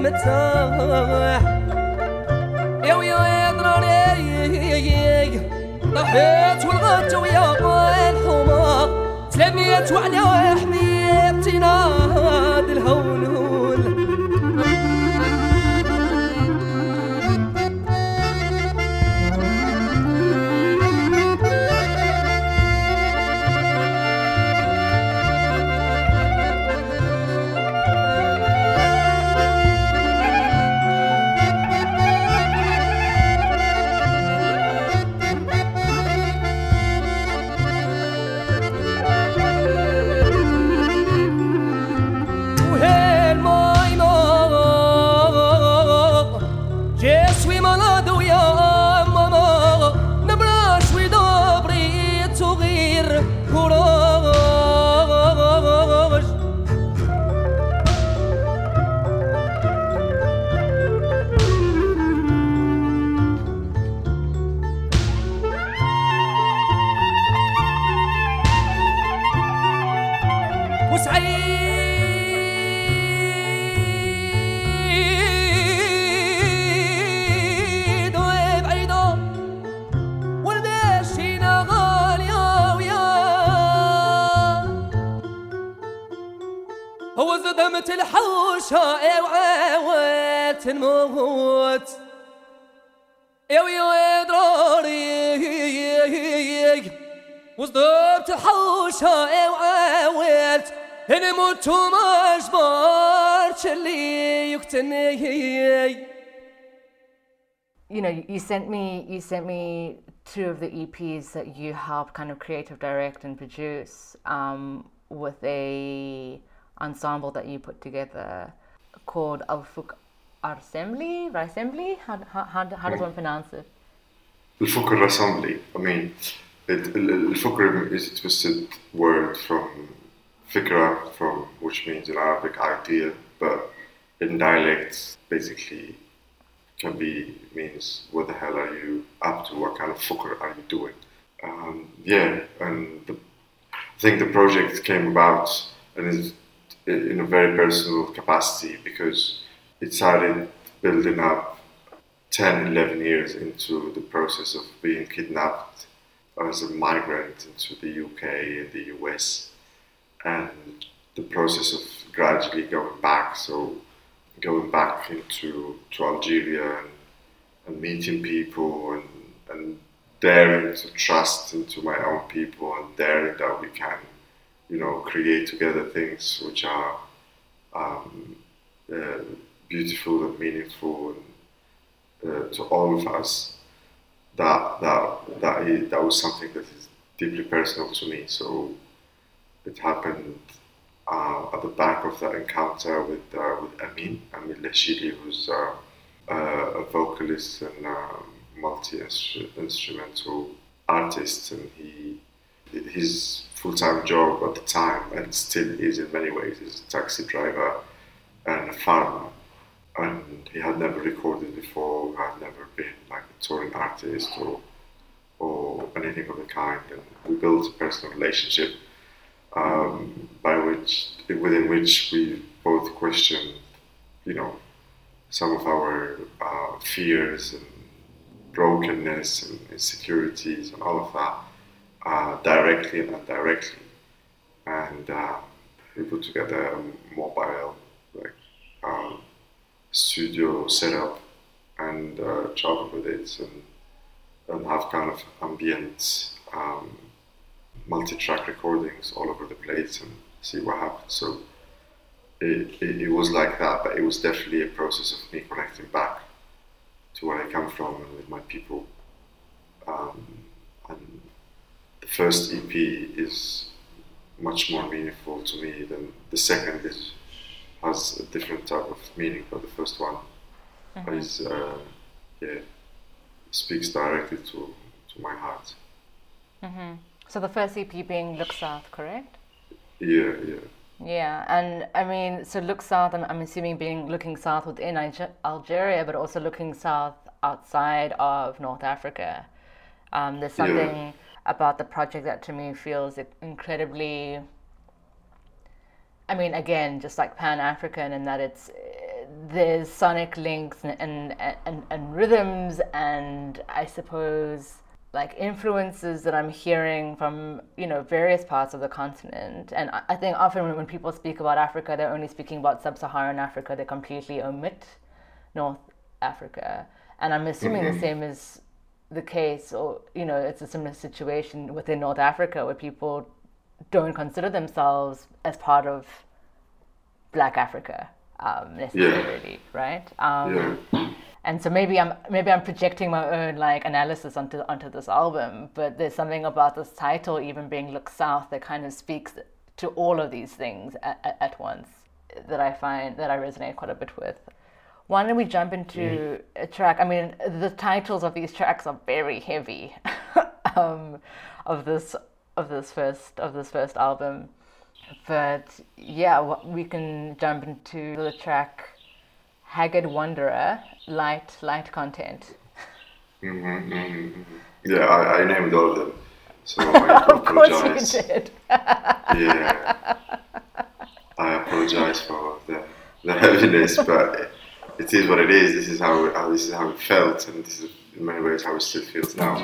متاح. يا ويا يا دراري ضحيت والغدت ويا الحمار. تلاميت وعلى حبيبتي ناد الهوى. نموت وما جبرت اللي يقتني you know you sent me you sent me two of the eps that you helped kind of creative direct and produce um, with a ensemble that you put together called Alfuk Assembly Assembly how, how, how, how does one pronounce it الفكر assembly I mean it, ال- ال- الفكر is a twisted word from fikra from which means in Arabic idea but in dialects basically can be means what the hell are you up to? What kind of fukr are you doing? Um, yeah and the, I think the project came about and is in a very personal capacity because it started building up 10, 11 years into the process of being kidnapped as a migrant into the UK and the US, and the process of gradually going back. So, going back into to Algeria and, and meeting people and, and daring to trust into my own people and daring that we can, you know, create together things which are um, uh, beautiful and meaningful and uh, to all of us, that that that is, that was something that is deeply personal to me. So it happened uh, at the back of that encounter with uh, with Amin Amin Lashidi, who's uh, a vocalist and um, multi instrumental artist, and he his full time job at the time and still is in many ways is a taxi driver and a farmer and he had never recorded before, had never been like a touring artist or or anything of the kind. And we built a personal relationship um, by which within which we both questioned, you know, some of our uh, fears and brokenness and insecurities and all of that uh, directly and indirectly. And uh, we put together a mobile like um, studio setup and uh, travel with it and, and have kind of ambient um, multi-track recordings all over the place and see what happens. So it, it, it was like that, but it was definitely a process of me connecting back to where I come from and with my people. Um, and the first EP is much more meaningful to me than the second is has a different type of meaning, but the first one is uh, yeah speaks directly to to my heart. So the first ep being look south correct Yeah, yeah, Yeah, and I mean, so look south. I'm, I'm assuming being looking south within Alge- Algeria, but also looking south outside of North Africa. Um, there's Yeah. something about the project that to me feels incredibly. I mean, again, just like Pan African, in that it's there's sonic links and and, and and rhythms, and I suppose like influences that I'm hearing from you know various parts of the continent, and I, think often when, when people speak about Africa, they're only speaking about sub-Saharan Africa. They completely omit North Africa, and I'm assuming the same is the case, or you know, it's a similar situation within North Africa where people don't consider themselves as part of Black Africa um, necessarily, right? Um, Yeah. And so maybe I'm maybe I'm projecting my own like analysis onto onto this album, but there's something about this title even being "Look South" that kind of speaks to all of these things at, at, once that I find that I resonate quite a bit with. Why don't we jump into a track? I mean, the titles of these tracks are very heavy um, of this of this first of this first album, but yeah, we can jump into the track Haggard Wanderer, light light content. Mhm. Yeah, I, I named all of them. So I Of course you apologize. did. Yeah. I apologize for the, the heaviness, but it is what it is. This is how, how this is how it felt, and this is in many ways how it still feels now.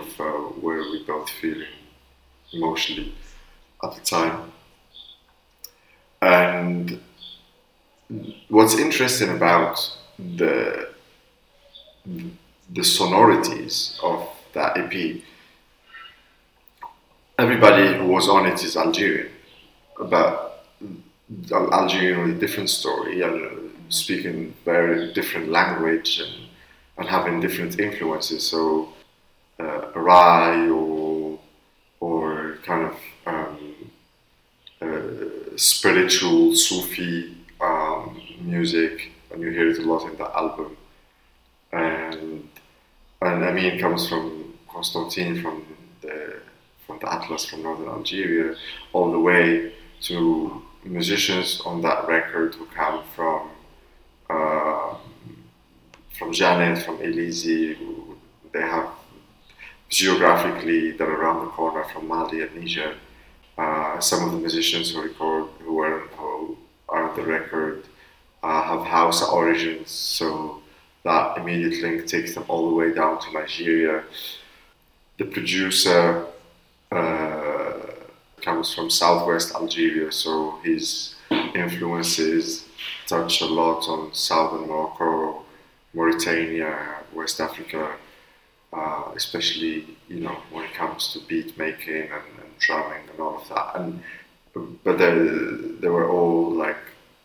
Of uh, where we both feeling emotionally at the time. And what's interesting about the the sonorities of that EP, everybody who was on it is Algerian, but Algerian with a different story and speaking very different language and, and having different influences. So, uh, Rai or, or kind of um, uh, spiritual Sufi um, music, and you hear it a lot in the album. And and Amin comes from Constantine, from the from the Atlas from northern Algeria, all the way to musicians on that record who come from uh, from Djanet, from Illizi, who they have geographically they're around the corner from Mali and Niger. Uh, some of the musicians who record who are who are on the record uh, have Hausa origins, so that immediate link takes them all the way down to Nigeria. The producer uh, comes from southwest Algeria, so his influences touch a lot on southern Morocco, Mauritania, West Africa, uh, especially you know when it comes to beat making and, and drumming and all of that. And but they they were all like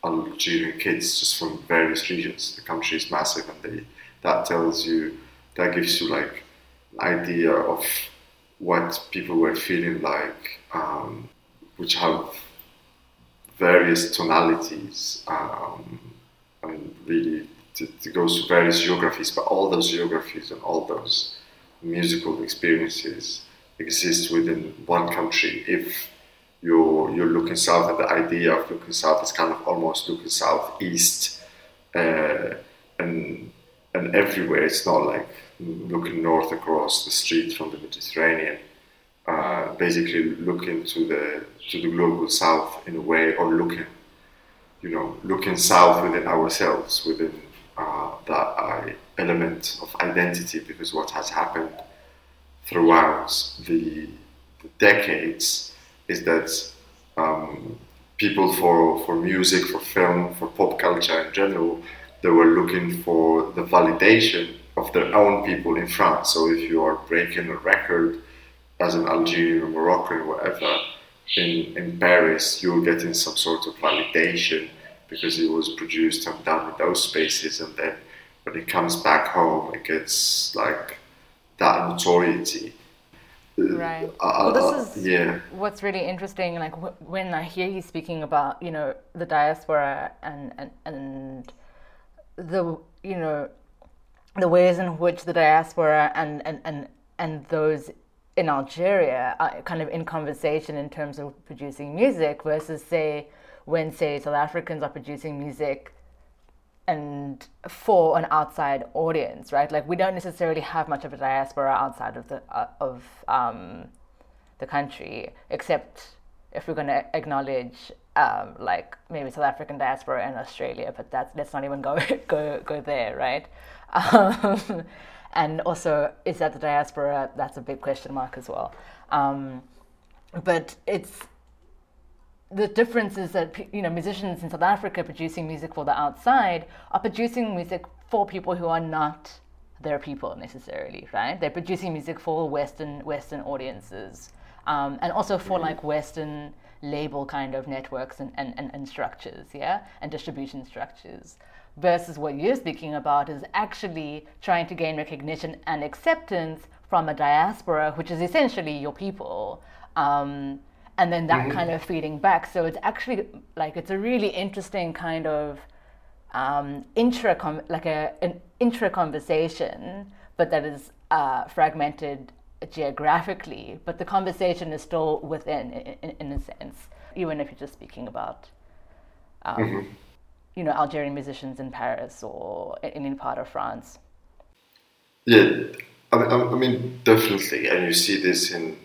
Algerian kids just from various regions. The country is massive, and they, that tells you, that gives you like an idea of what people were feeling like, um, which have various tonalities, um, and really it goes to various geographies, but all those geographies and all those musical experiences exist within one country. If you're you're looking south and the idea of looking south is kind of almost looking southeast uh, and and everywhere it's not like looking north across the street from the Mediterranean. Uh, basically looking to the to the global south in a way or looking you know looking south within ourselves within uh, that element of identity because what has happened throughout the, the decades is that um, people for, for music, for film, for pop culture in general, they were looking for the validation of their own people in France. So if you are breaking a record as an Algerian or Moroccan or whatever in, in Paris, you're getting some sort of validation because it was produced and done in those spaces. And then when it comes back home, it gets like that notoriety Right. Uh, well, this is yeah. what's really interesting. Like w- when I hear you speaking about, you know, the diaspora and and and the you know the ways in which the diaspora and and and and those in Algeria are kind of in conversation in terms of producing music versus say when say South Africans are producing music and for an outside audience, right? Like we don't necessarily have much of a diaspora outside of the uh, of um, the country, except if we're going to acknowledge um, like maybe South African diaspora in Australia, but that's let's not even go go go there, right? Um, and also, is that the diaspora? That's a big question mark as well. Um, but it's the difference is that you know musicians in South Africa producing music for the outside are producing music for people who are not their people necessarily, right? They're producing music for Western Western audiences, um, and also for like Western label kind of networks and, and, and, and structures, yeah, and distribution structures. Versus what you're speaking about is actually trying to gain recognition and acceptance from a diaspora, which is essentially your people. Um, and then that mm-hmm. kind of feeding back. So it's actually like it's a really interesting kind of um, intra like a an intra conversation, but that is uh, fragmented geographically. But the conversation is still within, in, in a sense, even if you're just speaking about. Um, mm-hmm. You know, Algerian musicians in Paris or in any part of France. Yeah, I mean, I mean, definitely, and you see this in,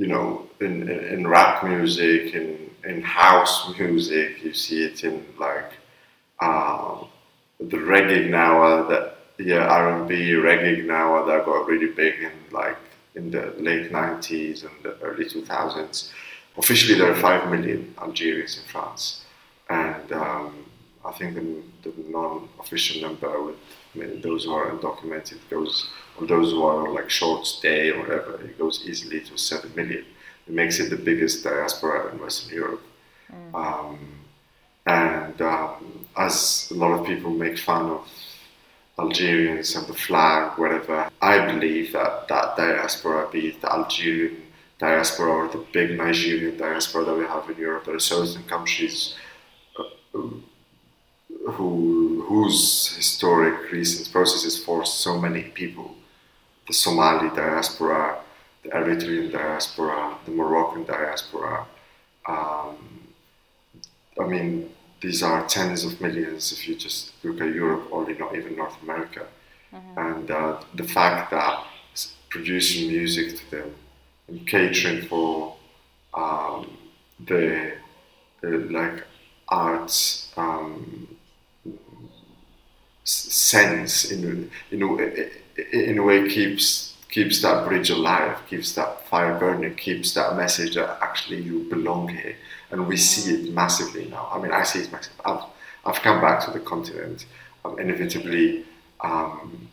you know, in, in, in rap music, in in house music. You see it in like uh, the reggae now uh, that yeah R and B reggae now that got really big in like in the late nineties and the early two thousands. Officially, there are five million Algerians in France, and um, I think the, the non-official number mean, those who are undocumented goes, or those who are like short stay or whatever, it goes easily to seven million. It makes it the biggest diaspora in Western Europe. Um, and um, as a lot of people make fun of Algerians and the flag, whatever, I believe that that diaspora, be it the Algerian diaspora or the big Nigerian diaspora that we have in Europe, there are certain countries uh, who, whose historic recent processes forced so many people the Somali diaspora, the Eritrean diaspora, the Moroccan diaspora. Um, I mean, these are tens of millions if you just look at Europe, only not even North America. And uh, the fact that producing music to them and catering for um, the, the like arts um, sense in in a, way- in a way keeps keeps that bridge alive, keeps that fire burning, keeps that message that actually you belong here, and we see it massively now. I mean, I see it massively. I've I've come back to the continent. I'm inevitably um,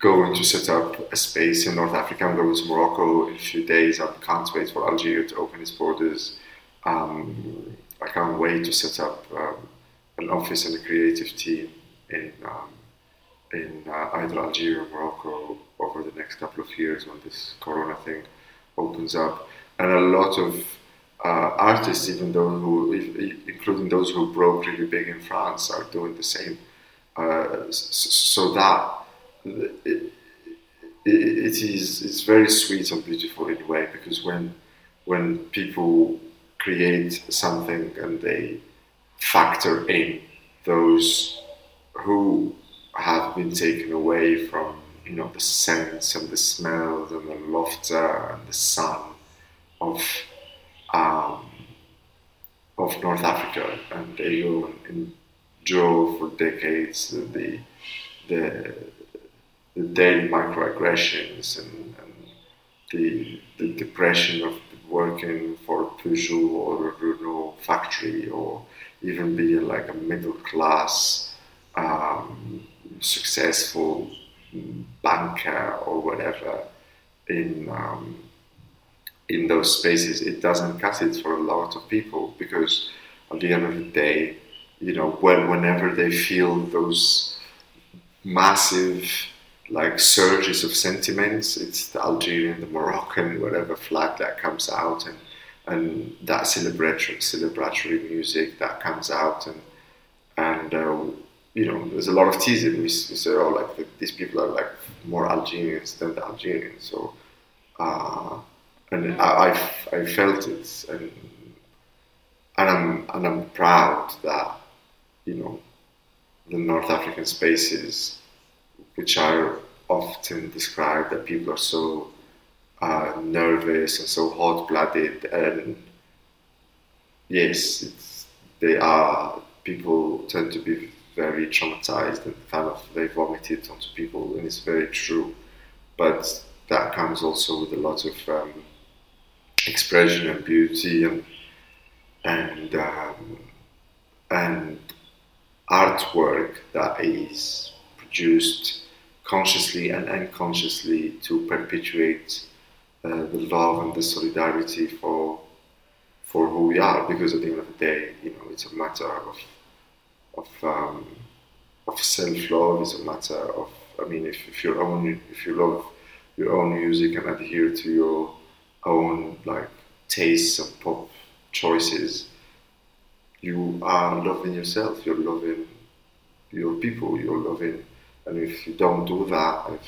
going to set up a space in North Africa. I'm going to Morocco in a few days. I can't wait for Algeria to open its borders. Um, I can't wait to set up um, an office and a creative team in um, in uh, either Algeria or Morocco over the next couple of years when this Corona thing opens up. And a lot of uh, artists, even those who, including those who broke really big in France, are doing the same. Uh, so that it, it is it's very sweet and beautiful in a way because when when people create something and they factor in those who have been taken away from you know the sense and the smells and the laughter and the sun of um, of North Africa. And they and enjoy for decades the the, the daily microaggressions and, and the, the depression of working for Peugeot or a Renault factory or even being like a middle class um, successful banker or whatever in um, in those spaces it doesn't cut it for a lot of people because at the end of the day you know when whenever they feel those massive like surges of sentiments it's the Algerian the Moroccan whatever flag that comes out and and that celebratory celebratory music that comes out and and uh, you know there's a lot of teasing. We, we say oh like the, these people are like more Algerians than the Algerians. So uh, and I, I, I felt it. And and I'm and I'm proud that you know the North African spaces which are often described that people are so uh, nervous and so hot-blooded and yes they are people tend to be very traumatized and kind of they vomited onto people and it's very true. But that comes also with a lot of um, expression and beauty and and um, and artwork that is produced consciously and unconsciously to perpetuate uh, the love and the solidarity for for who we are because at the end of the day you know it's a matter of of um, of self-love is a matter of I mean if, if you own if you love your own music and adhere to your own like tastes and pop choices you are loving yourself you're loving your people you're loving and if you don't do that if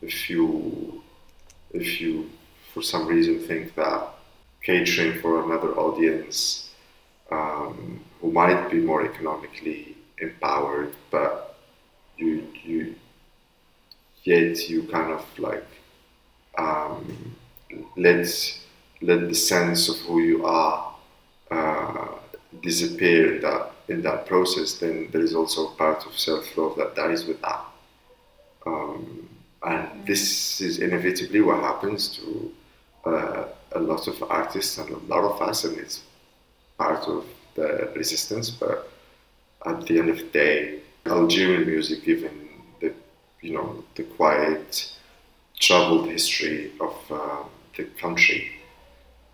if you if you for some reason think that catering for another audience um, who might be more economically empowered but you you yet you kind of like um, let let the sense of who you are uh, disappear in that in that process, then there is also a part of self love that dies with that. Um, and this is inevitably what happens to uh, a lot of artists and a lot of us, and it's part of the resistance. But at the end of the day, Algerian music, given the you know the quiet, troubled history of uh, the country,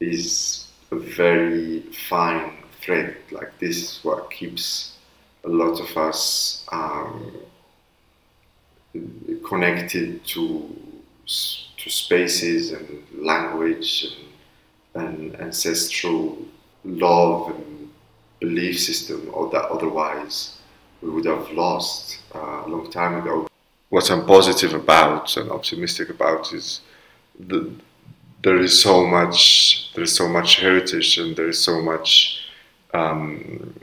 is a very fine thread. Like this is what keeps a lot of us um, connected to to spaces and language and, and ancestral love and belief system, or that otherwise we would have lost uh, a long time ago. What I'm positive about and optimistic about is that there is so much there is so much heritage and there is so much um,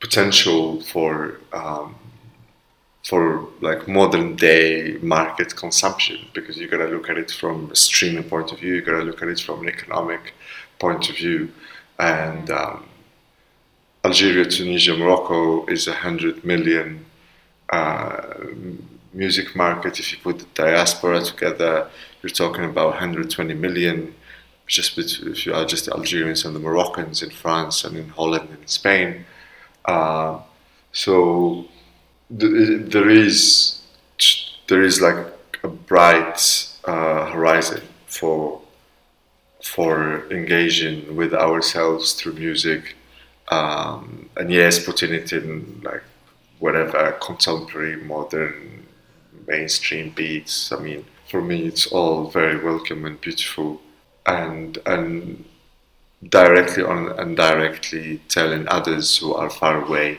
potential for um, for like modern day market consumption because you gotta look at it from a streaming point of view, you gotta look at it from an economic point of view, and um, Algeria, Tunisia, Morocco is a hundred million uh, music market. If you put the diaspora together, you're talking about 120 million. Just if you are just the Algerians and the Moroccans in France and in Holland and in Spain. Uh, so there is there is like a bright uh, horizon for for engaging with ourselves through music, um, and yes, putting it in like whatever contemporary, modern, mainstream beats. I mean, for me, it's all very welcome and beautiful, and and directly or indirectly telling others who are far away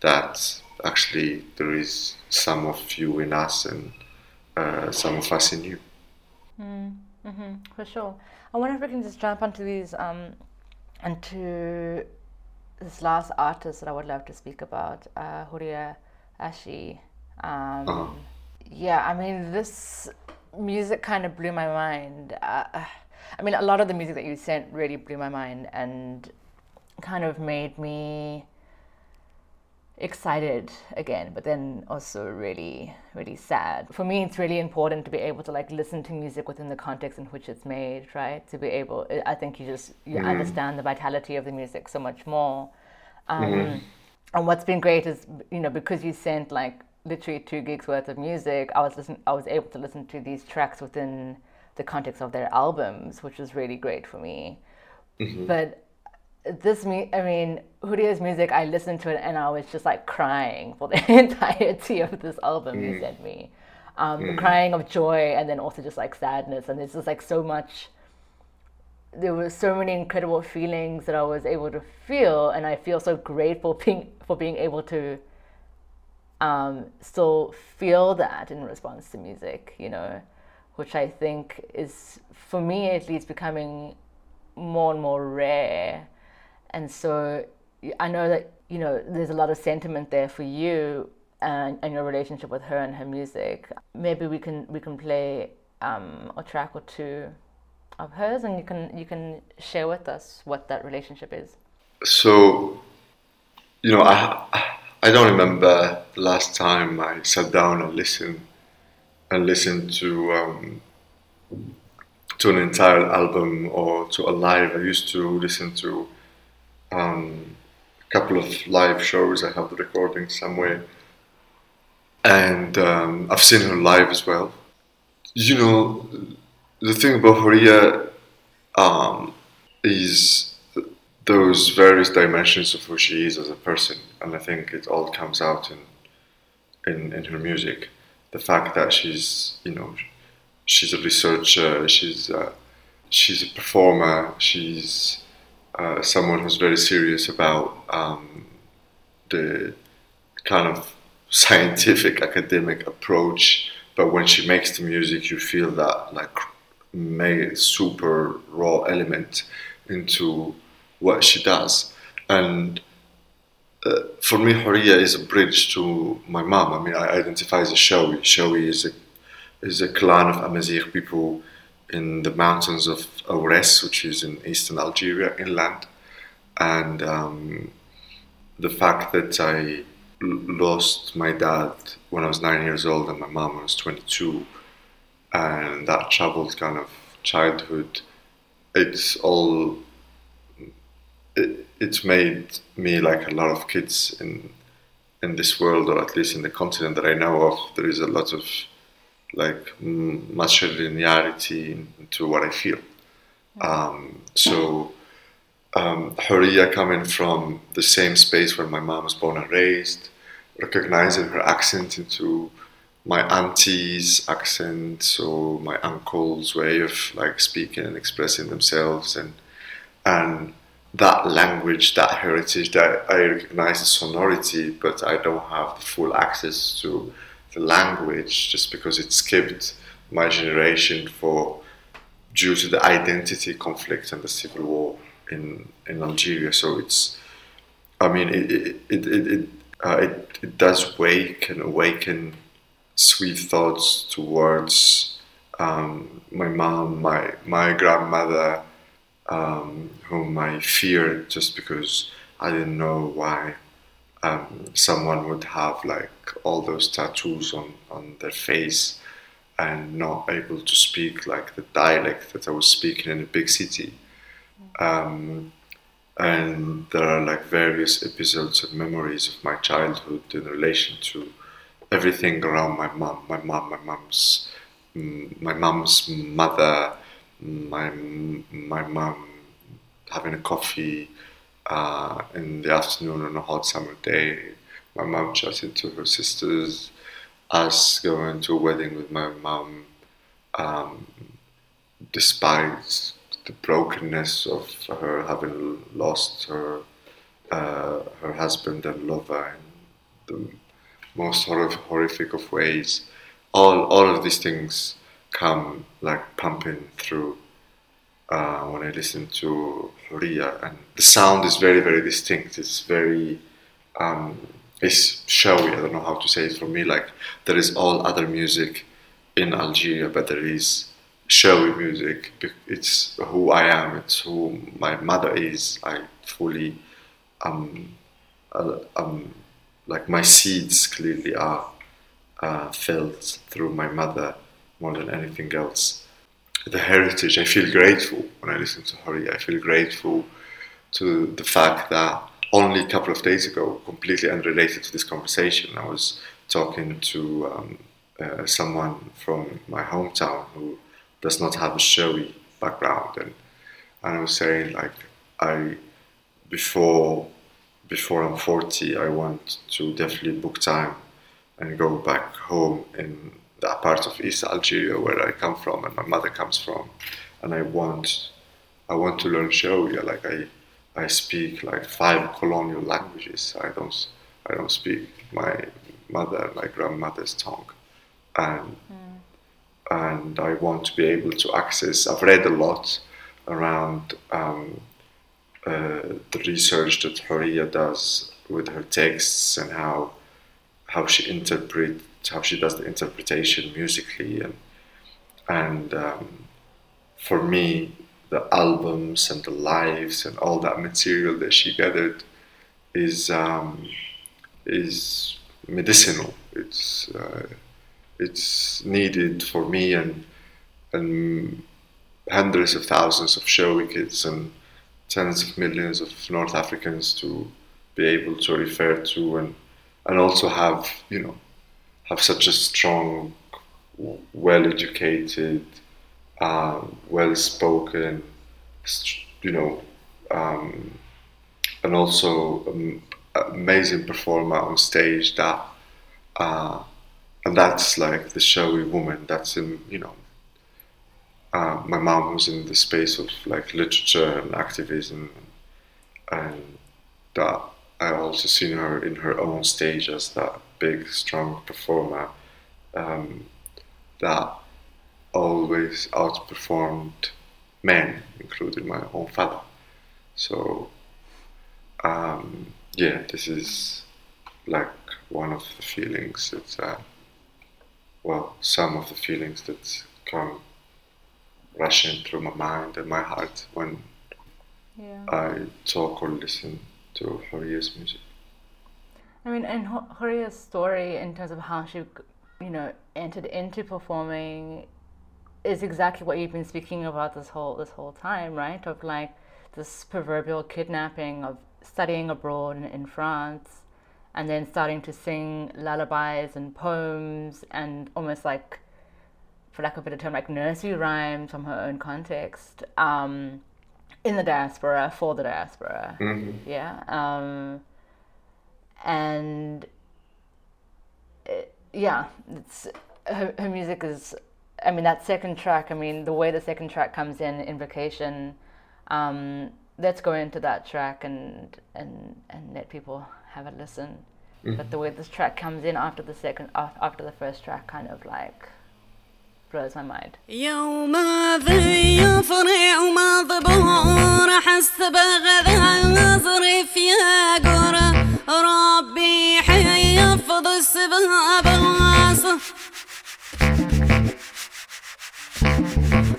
that actually there is some of you in us and uh, some of us in you. Mm, hmm for sure. I wonder if we can just jump onto these, um, into this last artist that I would love to speak about, uh, Houria Aïchi. Um, uh-huh. Yeah, I mean, this music kind of blew my mind. Uh, I mean, a lot of the music that you sent really blew my mind and kind of made me excited again but then also really really sad for me it's really important to be able to like listen to music within the context in which it's made right to be able i think you just you mm-hmm. understand the vitality of the music so much more um, mm-hmm. and what's been great is you know because you sent like literally two gigs worth of music i was listen i was able to listen to these tracks within the context of their albums which was really great for me mm-hmm. but this me I mean Houria's music I listened to it and I was just like crying for the entirety of this album mm. you sent me. Um, mm. crying of joy and then also just like sadness and there's just like so much there were so many incredible feelings that I was able to feel and I feel so grateful being for being able to um, still feel that in response to music, you know, which I think is for me at least becoming more and more rare and so I know that you know there's a lot of sentiment there for you and, and your relationship with her and her music. Maybe we can we can play um, a track or two of hers, and you can you can share with us what that relationship is. So, you know, I I don't remember the last time I sat down and listened and listened to um, to an entire album or to a live. I used to listen to um, a couple of live shows. I have the recording somewhere, and um, I've seen her live as well. You know, the thing about Houria um, is those various dimensions of who she is as a person, and I think it all comes out in in, in her music. The fact that she's, you know, she's a researcher, she's a, she's a performer, she's uh, someone who's very serious about um, the kind of scientific academic approach but when she makes the music you feel that like made super raw element into what she does. And uh, for me Houria is a bridge to my mom. I mean I identify as a Chaoui Chaoui is a is a clan of Amazigh people in the mountains of Aures, which is in eastern Algeria, inland. And um, the fact that I lost my dad when I was nine years old and my mom when I was 22, and that troubled kind of childhood, it's all. It, it's made me like a lot of kids in in this world, or at least in the continent that I know of. There is a lot of like mm, linearity into what I feel. Um, so um, coming from the same space where my mom was born and raised, recognizing her accent into my auntie's accent, so my uncle's way of like speaking and expressing themselves, and and that language, that heritage, that I recognize the sonority, but I don't have the full access to the language just because it skipped my generation for due to the identity conflict and the civil war in in Algeria. So it's, I mean, it it it it, it, uh, it, it does wake and awaken sweet thoughts towards um, my mom, my my grandmother, um, whom I feared just because I didn't know why um, someone would have like all those tattoos on, on their face and not able to speak like the dialect that I was speaking in a big city. Um, and there are like various episodes and memories of my childhood in relation to everything around my mom, my mom, my mom's, mm, my mom's mother, my my mom having a coffee uh, in the afternoon on a hot summer day, my mom chatting to her sisters, us going to a wedding with my mom, um, despite the brokenness of her having lost her uh, her husband and lover in the most hor- horrific of ways. All all of these things come like pumping through uh, when I listen to Houria, and the sound is very, very distinct. It's very, um, it's Chaoui. I don't know how to say it for me. Like there is all other music in Algeria, but there is Chaoui music. It's who I am. It's who my mother is. I fully, um, um, like my seeds clearly are uh, felt through my mother more than anything else the heritage. I feel grateful when I listen to Houria. I feel grateful to the fact that only a couple of days ago, completely unrelated to this conversation, I was talking to um, uh, someone from my hometown who does not have a Chaoui background, and and I was saying like I before before I'm 40, I want to definitely book time and go back home in that part of East Algeria where I come from and my mother comes from, and I want I want to learn Chaoui Like I I speak like five colonial languages. I don't I don't speak my mother my grandmother's tongue, and mm. and I want to be able to access. I've read a lot around um, uh, the research that Houria does with her texts and how how she interprets how she does the interpretation musically and and um, for me the albums and the lives and all that material that she gathered is um, is medicinal. It's uh, it's needed for me and and hundreds of thousands of Chaoui kids and tens of millions of North Africans to be able to refer to and and also have you know have such a strong, well-educated, uh, well-spoken, you know, um, and also um, amazing performer on stage. That uh, and that's like the Chaoui woman. That's in you know. Uh, my mom was in the space of like literature and activism, and that I also seen her in her own stage as that big, strong performer um, that always outperformed men, including my own father. So, um, yeah, this is like one of the feelings that uh, well, some of the feelings that come rushing through my mind and my heart when Yeah. I talk or listen to Houria's music. I mean, and Ho- Houria's story in terms of how she, you know, entered into performing is exactly what you've been speaking about this whole this whole time, right? Of like this proverbial kidnapping of studying abroad in, in France, and then starting to sing lullabies and poems and almost like, for lack of a better term, like nursery rhymes from her own context, um, in the diaspora for the diaspora. Yeah. Um, and it, yeah, it's her, her music is. I mean, that second track. I mean, the way the second track comes in, invocation. Um, let's go into that track and and and let people have a listen. But the way this track comes in after the second, af- after the first track, kind of like blows my mind. يوم ذي يفرع ومضبور حس بغذا ظريف يا قرى ربي حيفض السباب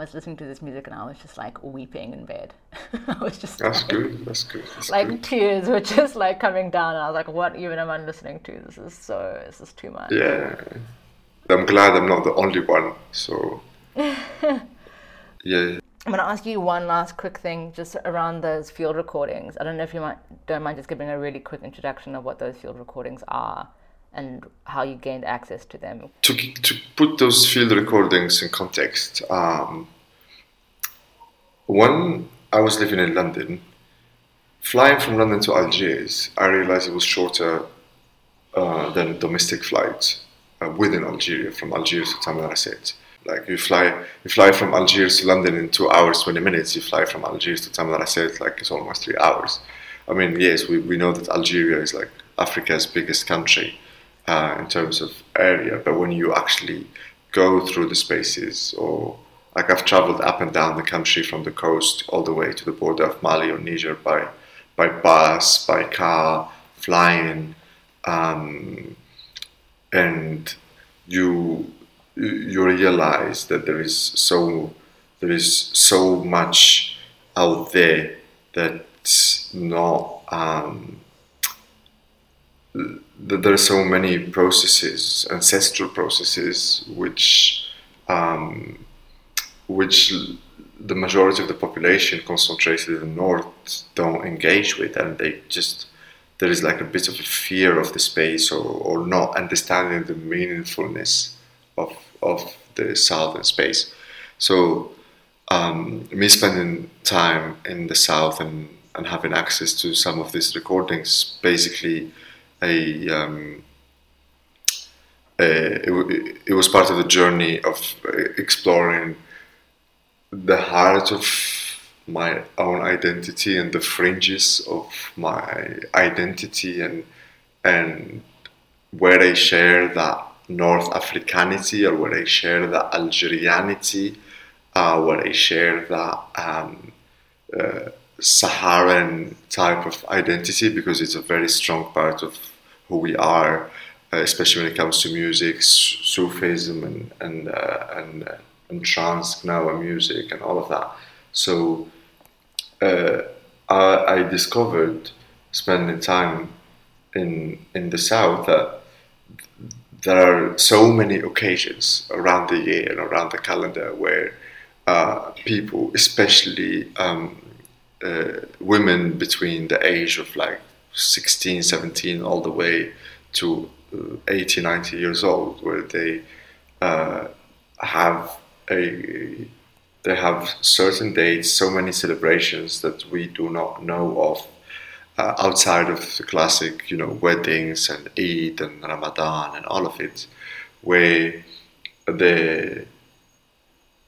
was listening to this music and I was just like weeping in bed. I was just That's like, good. That's good. That's like good. tears were just like coming down and I was like, what even am I listening to? This is so this is too much. Yeah. I'm glad I'm not the only one. So. yeah. I'm gonna ask you one last quick thing just around those field recordings. I don't know if you might don't mind just giving a really quick introduction of what those field recordings are and how you gained access to them. to, to put those field recordings in context, um, when I was living in London, flying from London to Algiers, I realized it was shorter uh, than domestic flights uh, within Algeria, from Algiers to Tamanrasset. Like you fly, you fly from Algiers to London in two hours twenty minutes. You fly from Algiers to Tamanrasset, like it's almost three hours. I mean, yes, we, we know that Algeria is like Africa's biggest country uh, in terms of area, but when you actually go through the spaces, or like I've traveled up and down the country from the coast all the way to the border of Mali or Niger by by bus, by car, flying, um, and you you realize that there is so there is so much out there that's not um, there are so many processes, ancestral processes, which um, which the majority of the population concentrated in the north don't engage with, and they just there is like a bit of a fear of the space or, or not understanding the meaningfulness of of the southern space. So um, me spending time in the south and, and having access to some of these recordings basically a, um, it, it was part of the journey of exploring the heart of my own identity and the fringes of my identity and and where I share that North Africanity or where I share that Algerianity, uh, where I share that um, uh, Saharan type of identity because it's a very strong part of who we are, uh, especially when it comes to music, Sufism, and and uh, and, uh, and trance, Gnawa music, and all of that. So uh, I, I discovered spending time in in the south that there are so many occasions around the year and around the calendar where uh, people, especially um, uh, women between the age of like 16, 17, all the way to uh, 80, 90 years old, where they uh, have a they have certain dates, so many celebrations that we do not know of uh, outside of the classic, you know, weddings and Eid and Ramadan and all of it, where the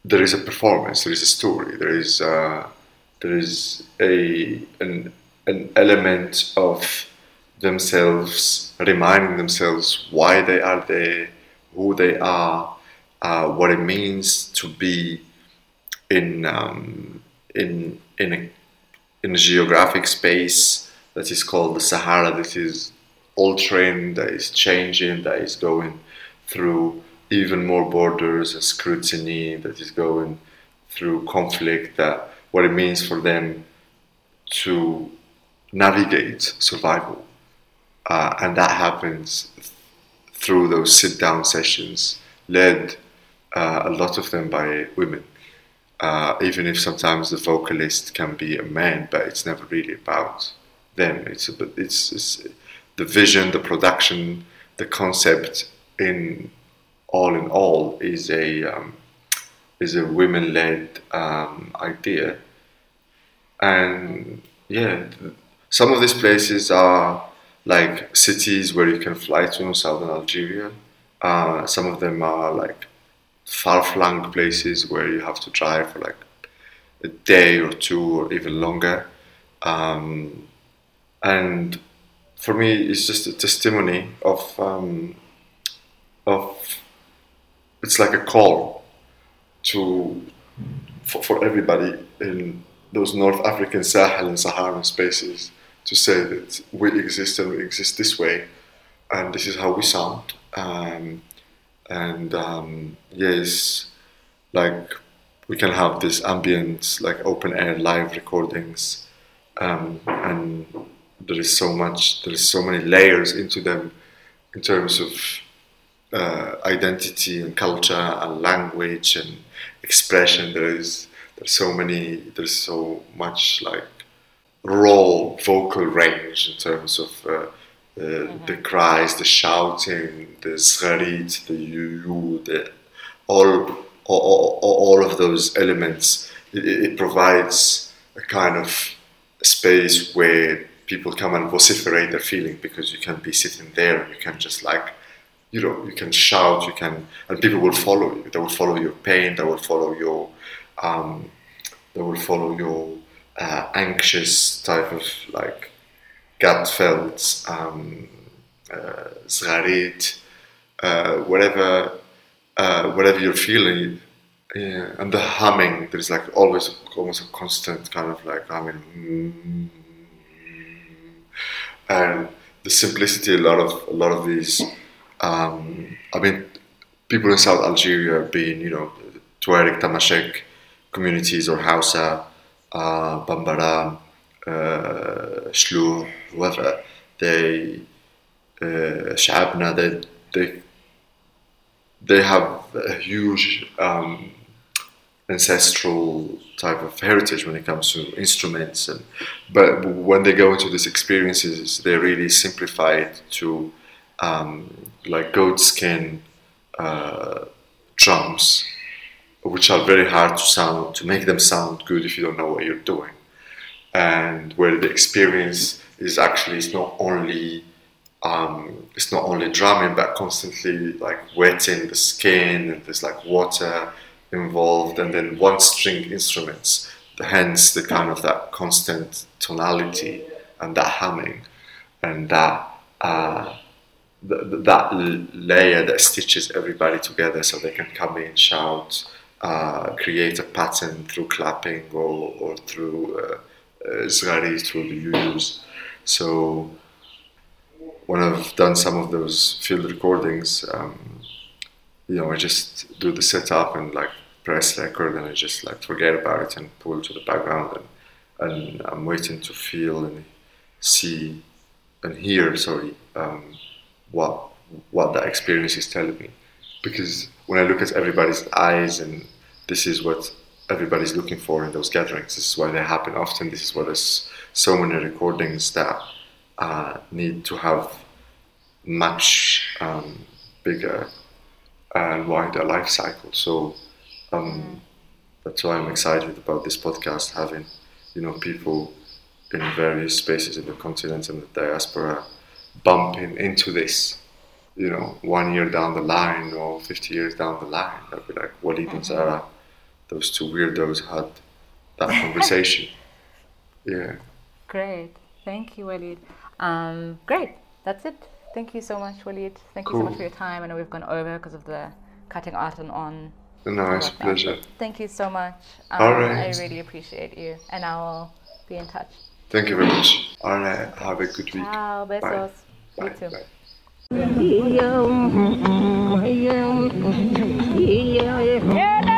there is a performance, there is a story, there is uh, there is a an an element of themselves reminding themselves why they are there, who they are, uh, what it means to be in um, in in a in a geographic space that is called the Sahara, that is altering, that is changing, that is going through even more borders and scrutiny, that is going through conflict, that what it means for them to navigate survival. Uh, and that happens through those sit down sessions, led uh, a lot of them by women. Uh, even if sometimes the vocalist can be a man, but it's never really about them. It's a, it's, it's the vision, the production, the concept. In all in all, is a um, is a women-led um, idea, and yeah, some of these places are like cities where you can fly to in southern Algeria. Uh, some of them are like far-flung places where you have to drive for like a day or two or even longer. Um, and for me, it's just a testimony of um, of it's like a call to for, for everybody in those North African Sahel and Saharan spaces to say that we exist and we exist this way, and this is how we sound. Um, and um, yes, like we can have this ambient, like open air live recordings, um, and there is so much, there is so many layers into them in terms of uh, identity and culture and language and expression. There is there's so many, there's so much like raw vocal range in terms of. Uh, uh, the cries, the shouting, the zgharit, the yu, the all, all, all of those elements. It, it provides a kind of space where people come and vociferate their feeling because you can be sitting there and you can just like, you know, you can shout, you can, and people will follow you. They will follow your pain. They will follow your, um, they will follow your uh, anxious type of like gut felt, um, uh, uh, whatever, uh, whatever you're feeling. Yeah, and the humming, there's like always almost a constant kind of like humming. And the simplicity, a lot of a lot of these, um, I mean, people in South Algeria, being you know, Tuareg, Tamashek communities or Hausa, uh, Bambara, uh, Shlu, whoever, they, uh, Shabna, they, they, they have a huge um, ancestral type of heritage when it comes to instruments, and but when they go into these experiences, they really simplify it to um, like goat skin uh, drums, which are very hard to sound to make them sound good if you don't know what you're doing. And where the experience is actually it's not only um, it's not only drumming but constantly like wetting the skin and there's like water involved and then one string instruments hence the kind of that constant tonality and that humming and that uh, th- that layer that stitches everybody together so they can come in shout uh, create a pattern through clapping or, or through uh, uh, through the UUs. So when I've done some of those field recordings, um, you know, I just do the setup and like press record and I just like forget about it and pull to the background and, and I'm waiting to feel and see and hear, sorry, um, what what that experience is telling me. Because when I look at everybody's eyes and this is what everybody's looking for in those gatherings. This is why they happen often. This is why there's so many recordings that uh, need to have much um, bigger and wider life cycle. So um, that's why I'm excited about this podcast, having you know people in various spaces in the continent and the diaspora bumping into this. You know, one year down the line or 50 years down the line, they'll be like Walid and Zara those two weirdos had that conversation. Yeah. Great. Thank you, Walid. Um, great. That's it. Thank you so much, Walid. Thank you so much for your time. I know we've gone over because of the cutting out and on. No, it's a pleasure. Thank you so much. Um, All right. I really appreciate you. And I will be in touch. Thank you very much. All right. Have a good week. Ciao. Besos. You Bye. too. Bye. Yeah.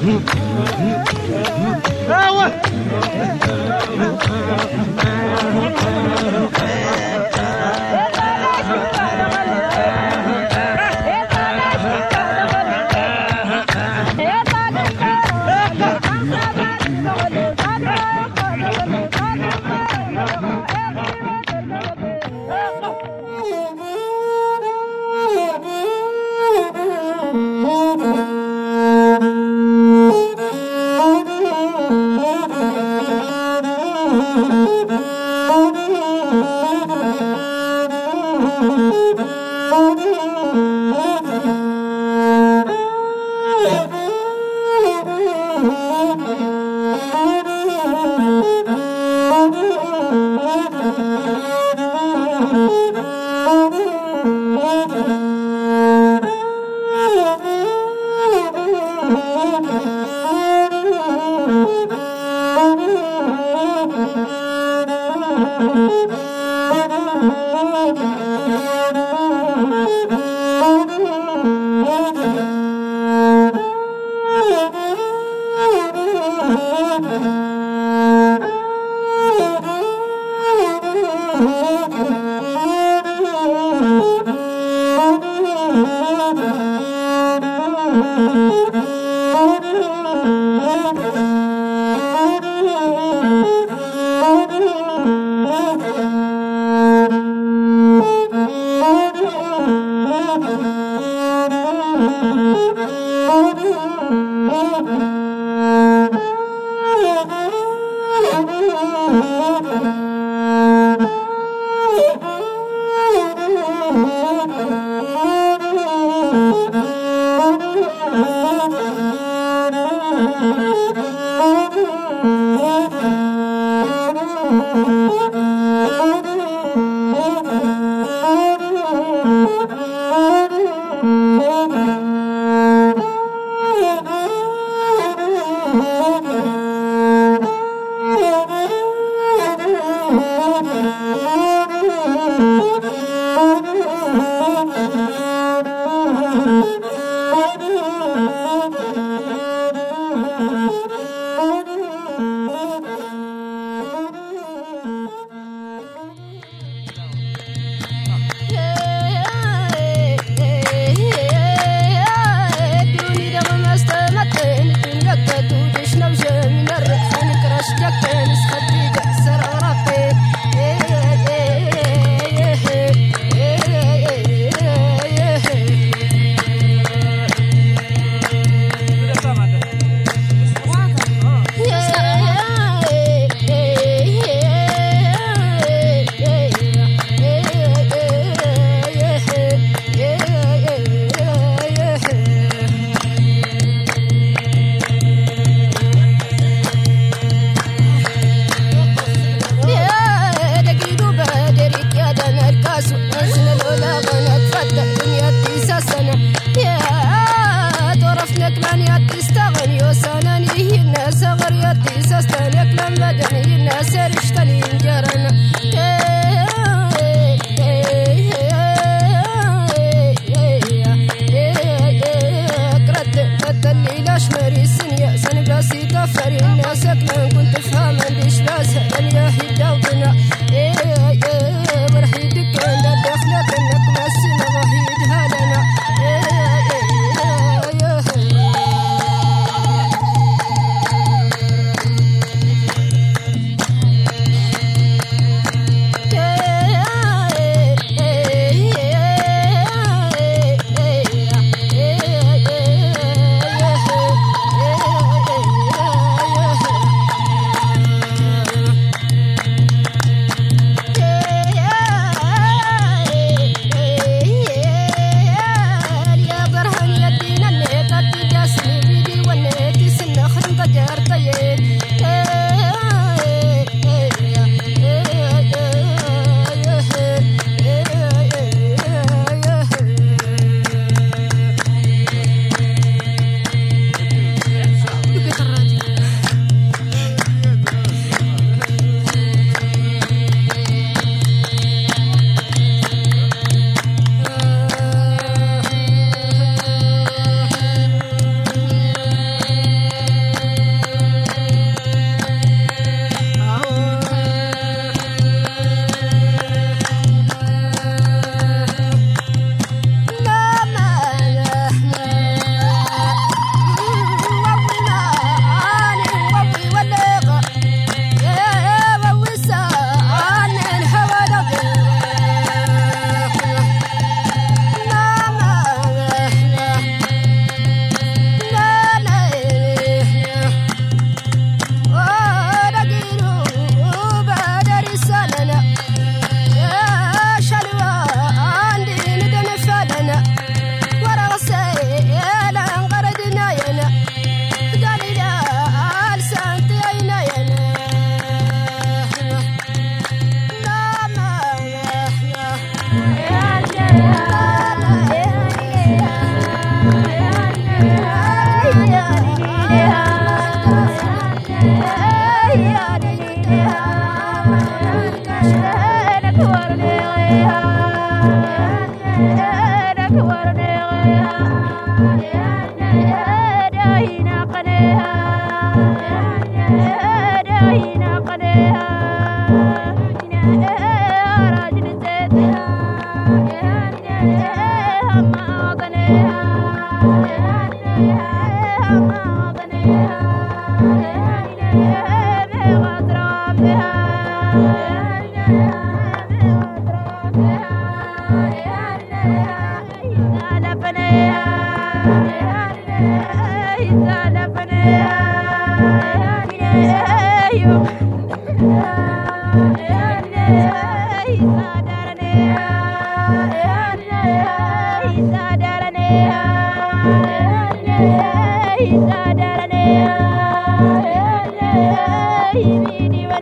Thank you.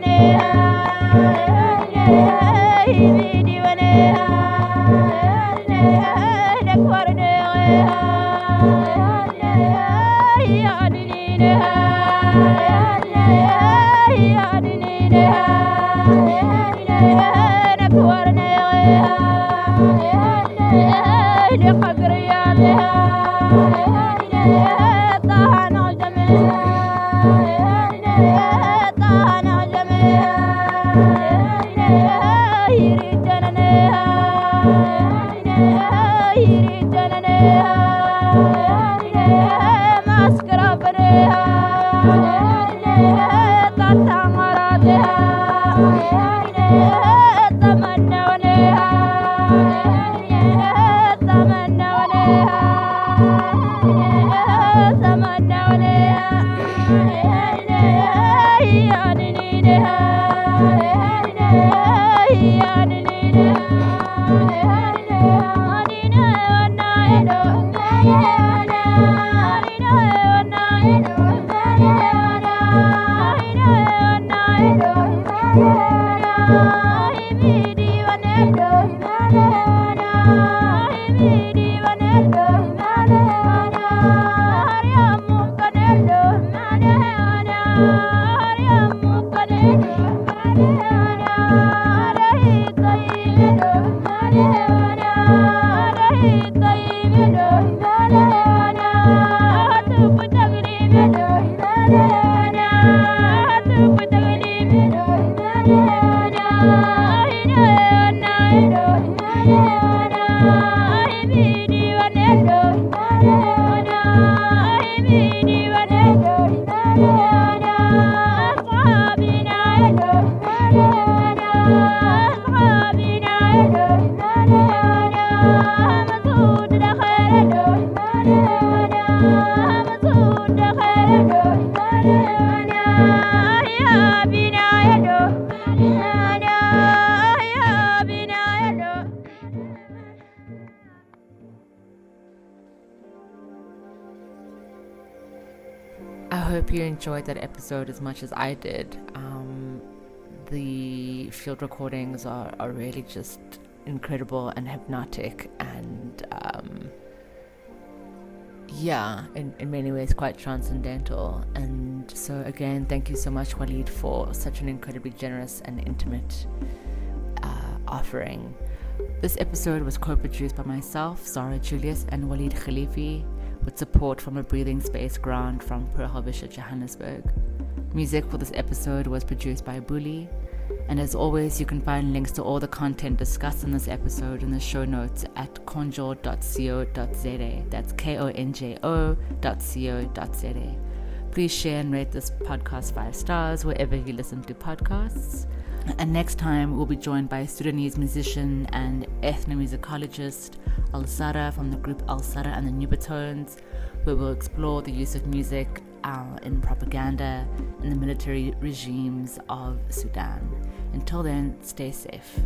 Hare enjoyed that episode as much as I did. Um, the field recordings are, are really just incredible and hypnotic and um, yeah in, in many ways quite transcendental. And so again thank you so much Walid for such an incredibly generous and intimate uh, offering. This episode was co-produced by myself Zara Julius and Walid Khalifi with support from a breathing space grant from Pearl Johannesburg music for this episode was produced by Bully and as always, you can find links to all the content discussed in this episode in the show notes at konjo.co.za. That's K O N J O.co.za. Please share and rate this podcast five stars wherever you listen to podcasts. And next time, we'll be joined by Sudanese musician and ethnomusicologist Alsarah from the group Alsarah and the Nubatones, where we'll explore the use of music uh, in propaganda in the military regimes of Sudan. Until then, stay safe.